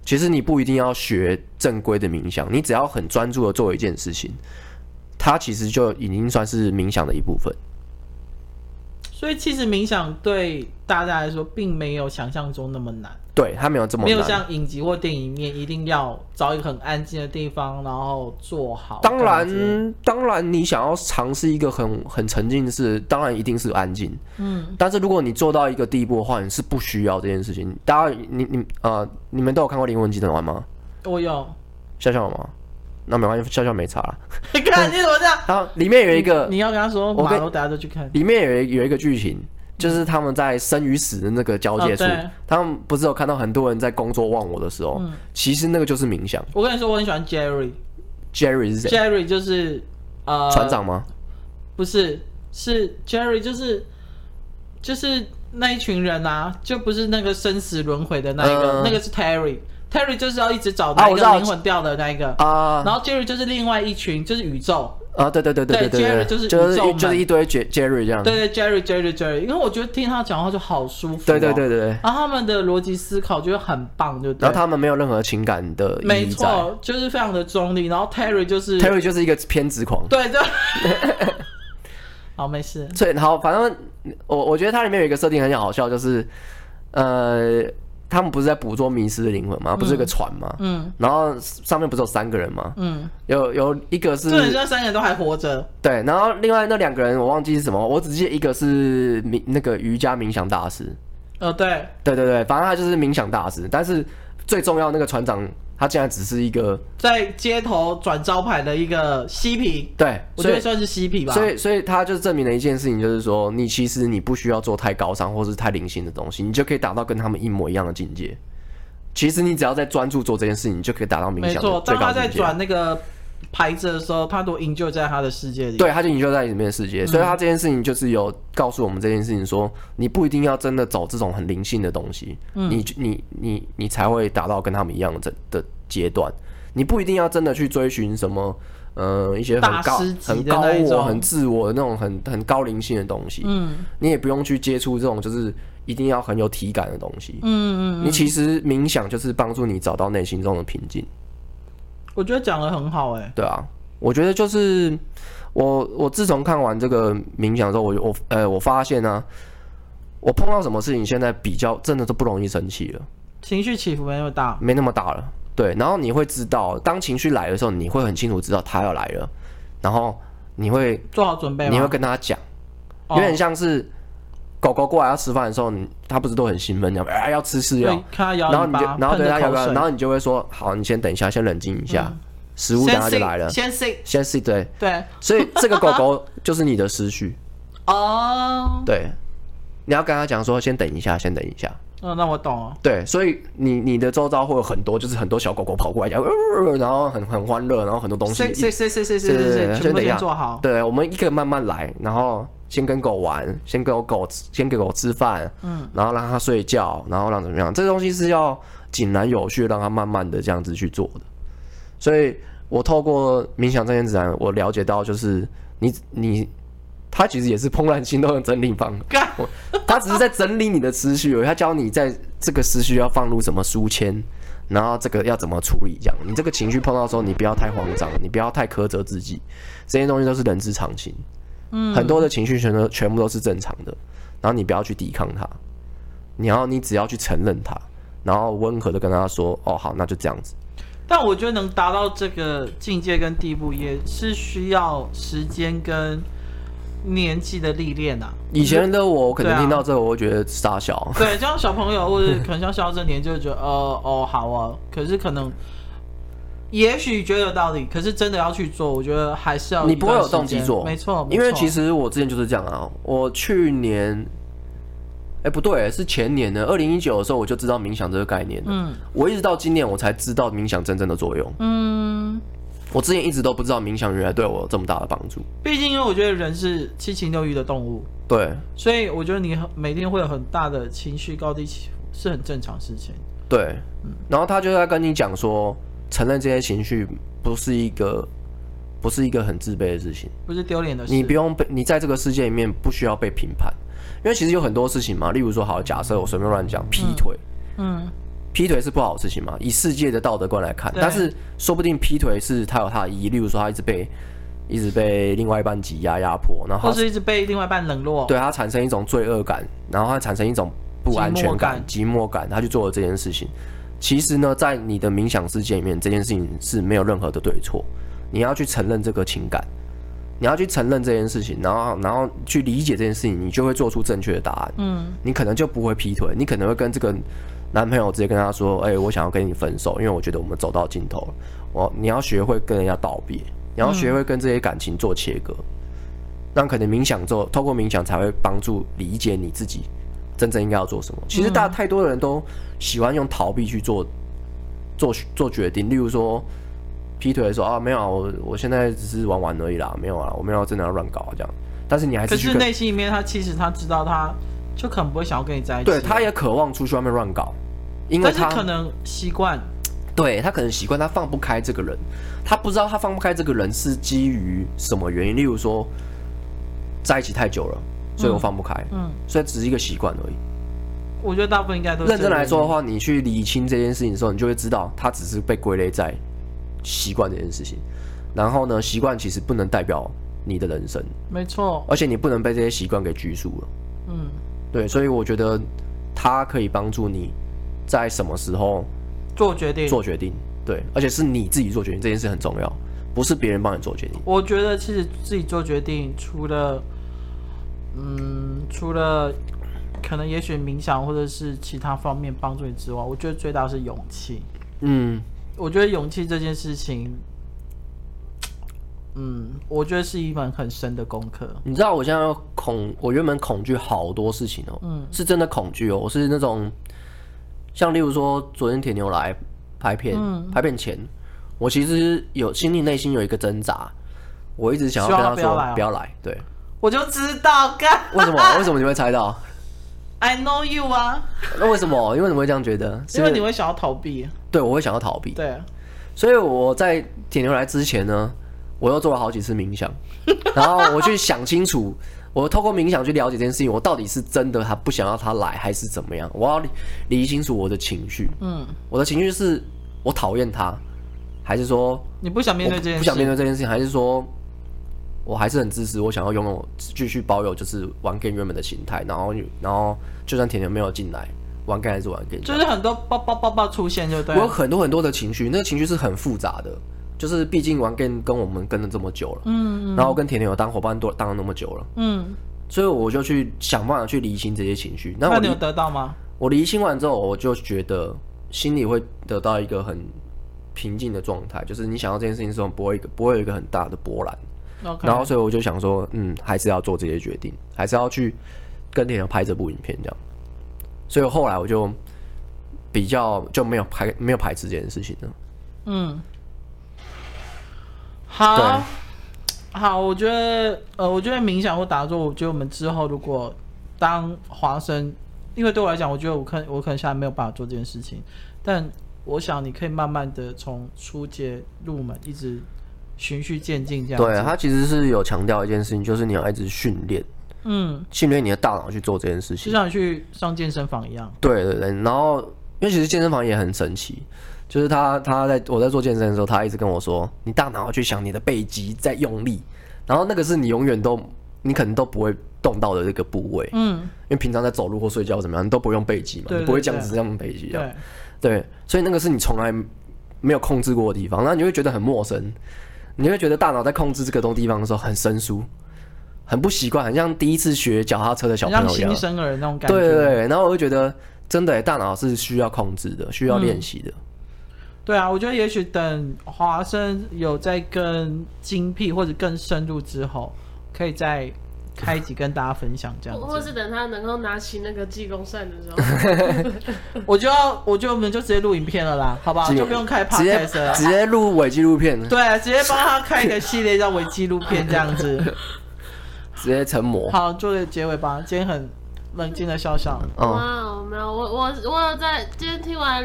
其实你不一定要学正规的冥想，你只要很专注的做一件事情，它其实就已经算是冥想的一部分。所以其实冥想对大家来说，并没有想象中那么难。对，他没有这么难，没有像影集或电影里面一定要找一个很安静的地方，然后做好。当然，当然，你想要尝试一个很很沉浸式，当然一定是安静。嗯，但是如果你做到一个地步的话，你是不需要这件事情。大家，你你呃，你们都有看过《灵魂急诊》吗？我有。笑笑有吗？那没关系，笑笑没查了。你 看你怎么这样？然后里面有一个，你，你要跟他说，我跟大家都去看。里面有一有一个剧情。就是他们在生与死的那个交界处，哦、他们不是有看到很多人在工作忘我的时候，嗯、其实那个就是冥想。我跟你说，我很喜欢 Jerry。Jerry 是谁？Jerry 就是呃船长吗？不是，是 Jerry，就是就是那一群人啊，就不是那个生死轮回的那一个，嗯、那个是 Terry。Terry 就是要一直找那个灵魂掉的那一个啊，然后 Jerry 就是另外一群，就是宇宙。啊，对对对对对对，Jerry 就是就是就是一堆 Jerry 这样，对对 Jerry Jerry Jerry，因为我觉得听他讲话就好舒服，对对对对，然后他们的逻辑思考就很棒，就然后他们没有任何情感的，没错，就是非常的中立，然后 Terry 就是 Terry 就是一个偏执狂，对对，好没事，所以好，反正我我觉得它里面有一个设定很好笑，就是呃。他们不是在捕捉迷失的灵魂吗？不是有个船吗？嗯，然后上面不是有三个人吗？嗯，有有一个是，对，这三个人都还活着。对，然后另外那两个人我忘记是什么，我只记得一个是冥那个瑜伽冥想大师。呃，对，对对对，反正他就是冥想大师，但是最重要那个船长。他竟然只是一个在街头转招牌的一个嬉皮，对，我觉得算是嬉皮吧。所以，所以他就证明了一件事情，就是说，你其实你不需要做太高尚或是太灵性的东西，你就可以达到跟他们一模一样的境界。其实你只要在专注做这件事情，你就可以达到冥想的最高境界。没错，当他在转那个。牌子的时候，他都营救在他的世界里。对，他就营救在里面的世界，嗯、所以他这件事情就是有告诉我们这件事情说，说你不一定要真的走这种很灵性的东西，嗯、你你你你才会达到跟他们一样的的阶段。你不一定要真的去追寻什么，呃，一些很高很高我、很自我的那种很很高灵性的东西。嗯，你也不用去接触这种就是一定要很有体感的东西。嗯嗯，嗯，你其实冥想就是帮助你找到内心中的平静。我觉得讲的很好哎、欸。对啊，我觉得就是我我自从看完这个冥想之后，我我呃我发现呢、啊，我碰到什么事情现在比较真的都不容易生气了，情绪起伏没那么大，没那么大了。对，然后你会知道，当情绪来的时候，你会很清楚知道他要来了，然后你会做好准备，你会跟他讲，有点像是狗狗过来要吃饭的时候，你他不是都很兴奋，这样哎要吃饲料，然后你就然后对他摇摇，然后你就会说好，你先等一下，先冷静一下，食物等下就来了，先 sit，先 sit，对。对，所以这个狗狗就是你的思绪。哦，对，你要跟他讲说先等一下，先等一下。嗯，那我懂了。对，所以你你的周遭会有很多，就是很多小狗狗跑过来讲，然后很很欢乐，然后很多东西。是是是是是是，全部先做好。对，我们一个慢慢来，然后先跟狗玩，先给狗先给狗吃饭，嗯，然后让它睡觉，然后让怎么样？这个东西是要井然有序，让它慢慢的这样子去做的。所以我透过冥想这件自然，我了解到，就是你你。他其实也是怦然心动的整理方，他只是在整理你的思绪，他教你在这个思绪要放入什么书签，然后这个要怎么处理，这样你这个情绪碰到的时候，你不要太慌张，你不要太苛责自己，这些东西都是人之常情，嗯，很多的情绪全都全部都是正常的，然后你不要去抵抗它，你要你只要去承认它，然后温和的跟他说，哦好，那就这样子。但我觉得能达到这个境界跟地步，也是需要时间跟。年纪的历练啊，以前的我可能听到这个，我会觉得傻小。对，就像小朋友，或者可能像小这年，就会觉得，呃，哦，好啊。可是可能，也许觉得有道理，可是真的要去做，我觉得还是要。你不会有动机做，没错。因为其实我之前就是这样啊。我去年，哎、欸，不对，是前年呢二零一九的时候，我就知道冥想这个概念。嗯。我一直到今年，我才知道冥想真正的作用。嗯。我之前一直都不知道冥想原来对我有这么大的帮助。毕竟，因为我觉得人是七情六欲的动物，对，所以我觉得你每天会有很大的情绪高低起伏，是很正常事情。对，嗯，然后他就在跟你讲说，承认这些情绪不是一个，不是一个很自卑的事情，不是丢脸的事。你不用被，你在这个世界里面不需要被评判，因为其实有很多事情嘛，例如说，好，假设我随便乱讲劈腿，嗯。嗯劈腿是不好的事情嘛？以世界的道德观来看，但是说不定劈腿是他有他的意义。例如说，他一直被一直被另外一半挤压压迫，然后或是一直被另外一半冷落，对他产生一种罪恶感，然后他产生一种不安全感、寂寞感，他去做了这件事情。其实呢，在你的冥想世界里面，这件事情是没有任何的对错。你要去承认这个情感，你要去承认这件事情，然后然后去理解这件事情，你就会做出正确的答案。嗯，你可能就不会劈腿，你可能会跟这个。男朋友直接跟他说：“哎、欸，我想要跟你分手，因为我觉得我们走到尽头了。我你要学会跟人家道别，你要学会跟这些感情做切割。那、嗯、可能冥想之后，透过冥想才会帮助理解你自己真正应该要做什么。其实大太多的人都喜欢用逃避去做做做决定，例如说劈腿的时候啊，没有啊，我我现在只是玩玩而已啦，没有啊，我没有真的要乱搞啊这样。但是你还是可是内心里面，他其实他知道他就可能不会想要跟你在一起，对，他也渴望出去外面乱搞。因为他可能习惯，对，他可能习惯，他放不开这个人，他不知道他放不开这个人是基于什么原因。例如说，在一起太久了，所以我放不开。嗯，所以只是一个习惯而已。我觉得大部分应该都认真来说的话，你去理清这件事情的时候，你就会知道，它只是被归类在习惯这件事情。然后呢，习惯其实不能代表你的人生，没错。而且你不能被这些习惯给拘束了。嗯，对，所以我觉得它可以帮助你在什么时候。做决定，做决定，对，而且是你自己做决定，这件事很重要，不是别人帮你做决定。我觉得其实自己做决定，除了，嗯，除了可能也许冥想或者是其他方面帮助你之外，我觉得最大是勇气。嗯，我觉得勇气这件事情，嗯，我觉得是一门很深的功课。你知道我现在恐，我原本恐惧好多事情哦，嗯，是真的恐惧哦，我是那种。像例如说，昨天铁牛来拍片，嗯、拍片前，我其实有心里内心有一个挣扎，我一直想要跟他说不要来。对，我就知道，干为什么？为什么你会猜到？I know you 啊。那为什么？因为你会这样觉得？因为你会想要逃避。对，我会想要逃避。对，所以我在铁牛来之前呢，我又做了好几次冥想，然后我去想清楚。我透过冥想去了解这件事情，我到底是真的他不想要他来，还是怎么样？我要理理清楚我的情绪。嗯，我的情绪是我讨厌他，还是说你不想面对这件事？不想面对这件事情，还是说我还是很自私，我想要拥有继续保有就是玩 game 原本的心态，然后然后就算甜甜没有进来，玩 game 还是玩 game，就是很多爆爆爆爆出现，就对。我有很多很多的情绪，那个情绪是很复杂的。就是毕竟玩 game 跟我们跟了这么久了，嗯，然后跟甜甜有当伙伴多当了那么久了，嗯，所以我就去想办法去理清这些情绪。那你有得到吗？我理清完之后，我就觉得心里会得到一个很平静的状态，就是你想到这件事情的时候，不会不会有一个很大的波澜。然后所以我就想说，嗯，还是要做这些决定，还是要去跟甜甜拍这部影片这样。所以后来我就比较就没有排没有排斥这件事情了，嗯。好好，我觉得呃，我觉得冥想或打坐，我觉得我们之后如果当华生，因为对我来讲，我觉得我可能我可能现在没有办法做这件事情，但我想你可以慢慢的从初阶入门，一直循序渐进这样。对，他其实是有强调一件事情，就是你要一直训练，嗯，训练你的大脑去做这件事情，就像你去上健身房一样。对对对，然后因为其实健身房也很神奇。就是他，他在我在做健身的时候，他一直跟我说：“你大脑要去想你的背肌在用力，然后那个是你永远都，你可能都不会动到的这个部位。嗯，因为平常在走路或睡觉怎么样，你都不用背肌嘛，你不会这样子这样背肌啊。对，对，所以那个是你从来没有控制过的地方，那你会觉得很陌生，你会觉得大脑在控制这个东地方的时候很生疏，很不习惯，很像第一次学脚踏车的小朋友一样，新生儿那种感觉。对对对，然后我就觉得真的，大脑是需要控制的，需要练习的。嗯对啊，我觉得也许等华生有在更精辟或者更深入之后，可以再开一集跟大家分享这样子。或是等他能够拿起那个济公扇的时候，我就要，我就我们就直接录影片了啦，好不好？就不用开 podcast 了，直接录伪纪录片。对啊，直接帮他开一个系列叫伪纪录片这样子，直接成魔。好，做个结尾吧。今天很冷静的笑笑。哦，没有，我我我有在今天听完。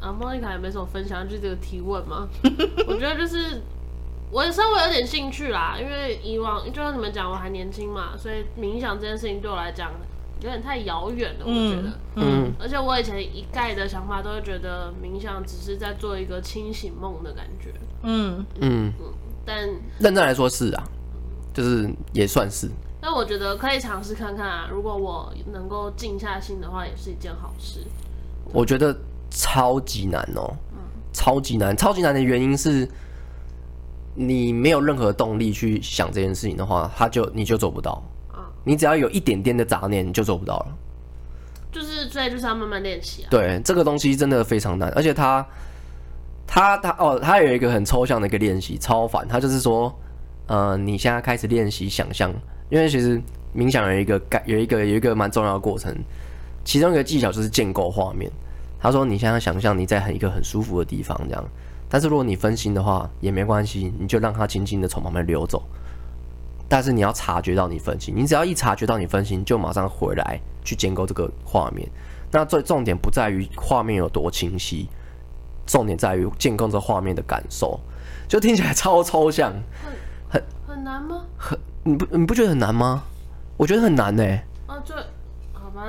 啊，莫妮卡也没什么分享，就这个提问嘛。我觉得就是我也稍微有点兴趣啦，因为以往就像你们讲，我还年轻嘛，所以冥想这件事情对我来讲有点太遥远了。我觉得，嗯，嗯，而且我以前一概的想法都会觉得冥想只是在做一个清醒梦的感觉。嗯嗯嗯，但认真来说是啊，就是也算是。那我觉得可以尝试看看啊，如果我能够静下心的话，也是一件好事。我觉得。超级难哦，超级难，超级难的原因是，你没有任何动力去想这件事情的话，他就你就做不到啊。你只要有一点点的杂念，你就做不到了。就是，所以就是要慢慢练习啊。对，这个东西真的非常难，而且他，他，他哦，他有一个很抽象的一个练习，超烦。他就是说，呃，你现在开始练习想象，因为其实冥想有一个概，有一个有一个蛮重要的过程，其中一个技巧就是建构画面。他说：“你现在想象你在很一个很舒服的地方，这样。但是如果你分心的话，也没关系，你就让它轻轻的从旁边溜走。但是你要察觉到你分心，你只要一察觉到你分心，就马上回来去建构这个画面。那最重点不在于画面有多清晰，重点在于建构这画面的感受，就听起来超抽象，很很很难吗？很你不你不觉得很难吗？我觉得很难呢、欸。啊，最好吧，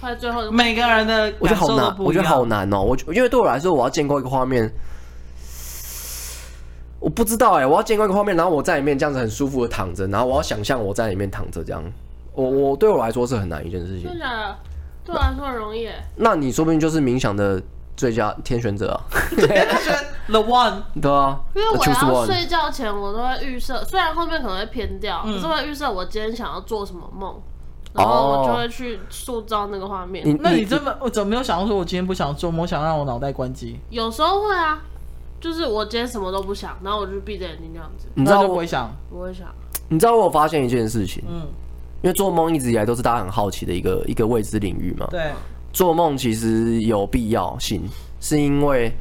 快最后每个人的我觉得好难，我觉得好难哦、喔。我因为对我来说，我要建构一个画面，我不知道哎、欸，我要建构一个画面，然后我在里面这样子很舒服的躺着，然后我要想象我在里面躺着这样，我我对我来说是很难一件事情。真的，对我来说很容易。那你说不定就是冥想的最佳天选者啊，The One，对啊，因为我要睡觉前我都会预设，虽然后面可能会偏掉，可是会预设我今天想要做什么梦。然后我就会去塑造那个画面。那你这么，我怎么没有想到说，我今天不想做梦，我想让我脑袋关机？有时候会啊，就是我今天什么都不想，然后我就闭着眼睛这样子。你知道我不会想，不会想。你知道我发现一件事情，嗯，因为做梦一直以来都是大家很好奇的一个一个未知领域嘛。对，做梦其实有必要性，是因为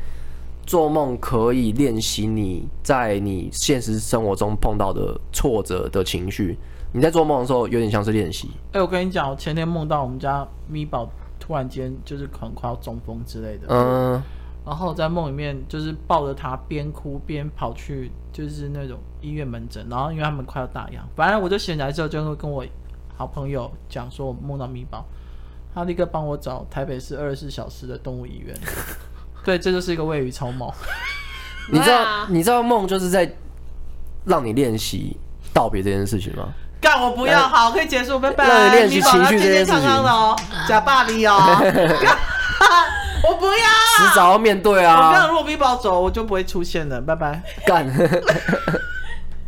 做梦可以练习你在你现实生活中碰到的挫折的情绪。你在做梦的时候，有点像是练习。哎，我跟你讲，我前天梦到我们家咪宝突然间就是可能快要中风之类的，嗯，然后在梦里面就是抱着他边哭边跑去就是那种医院门诊，然后因为他们快要打烊，反正我就醒来之后就会跟我好朋友讲说我梦到密宝，他立刻帮我找台北市二十四小时的动物医院。对，这就是一个未雨绸缪。你知道你知道梦就是在让你练习道别这件事情吗？干我不要，好，可以结束，拜拜。让你练习情绪这件事情。假霸凌哦，我不要，迟早要面对啊。我不要如果 V 宝走，我就不会出现了，拜拜。干。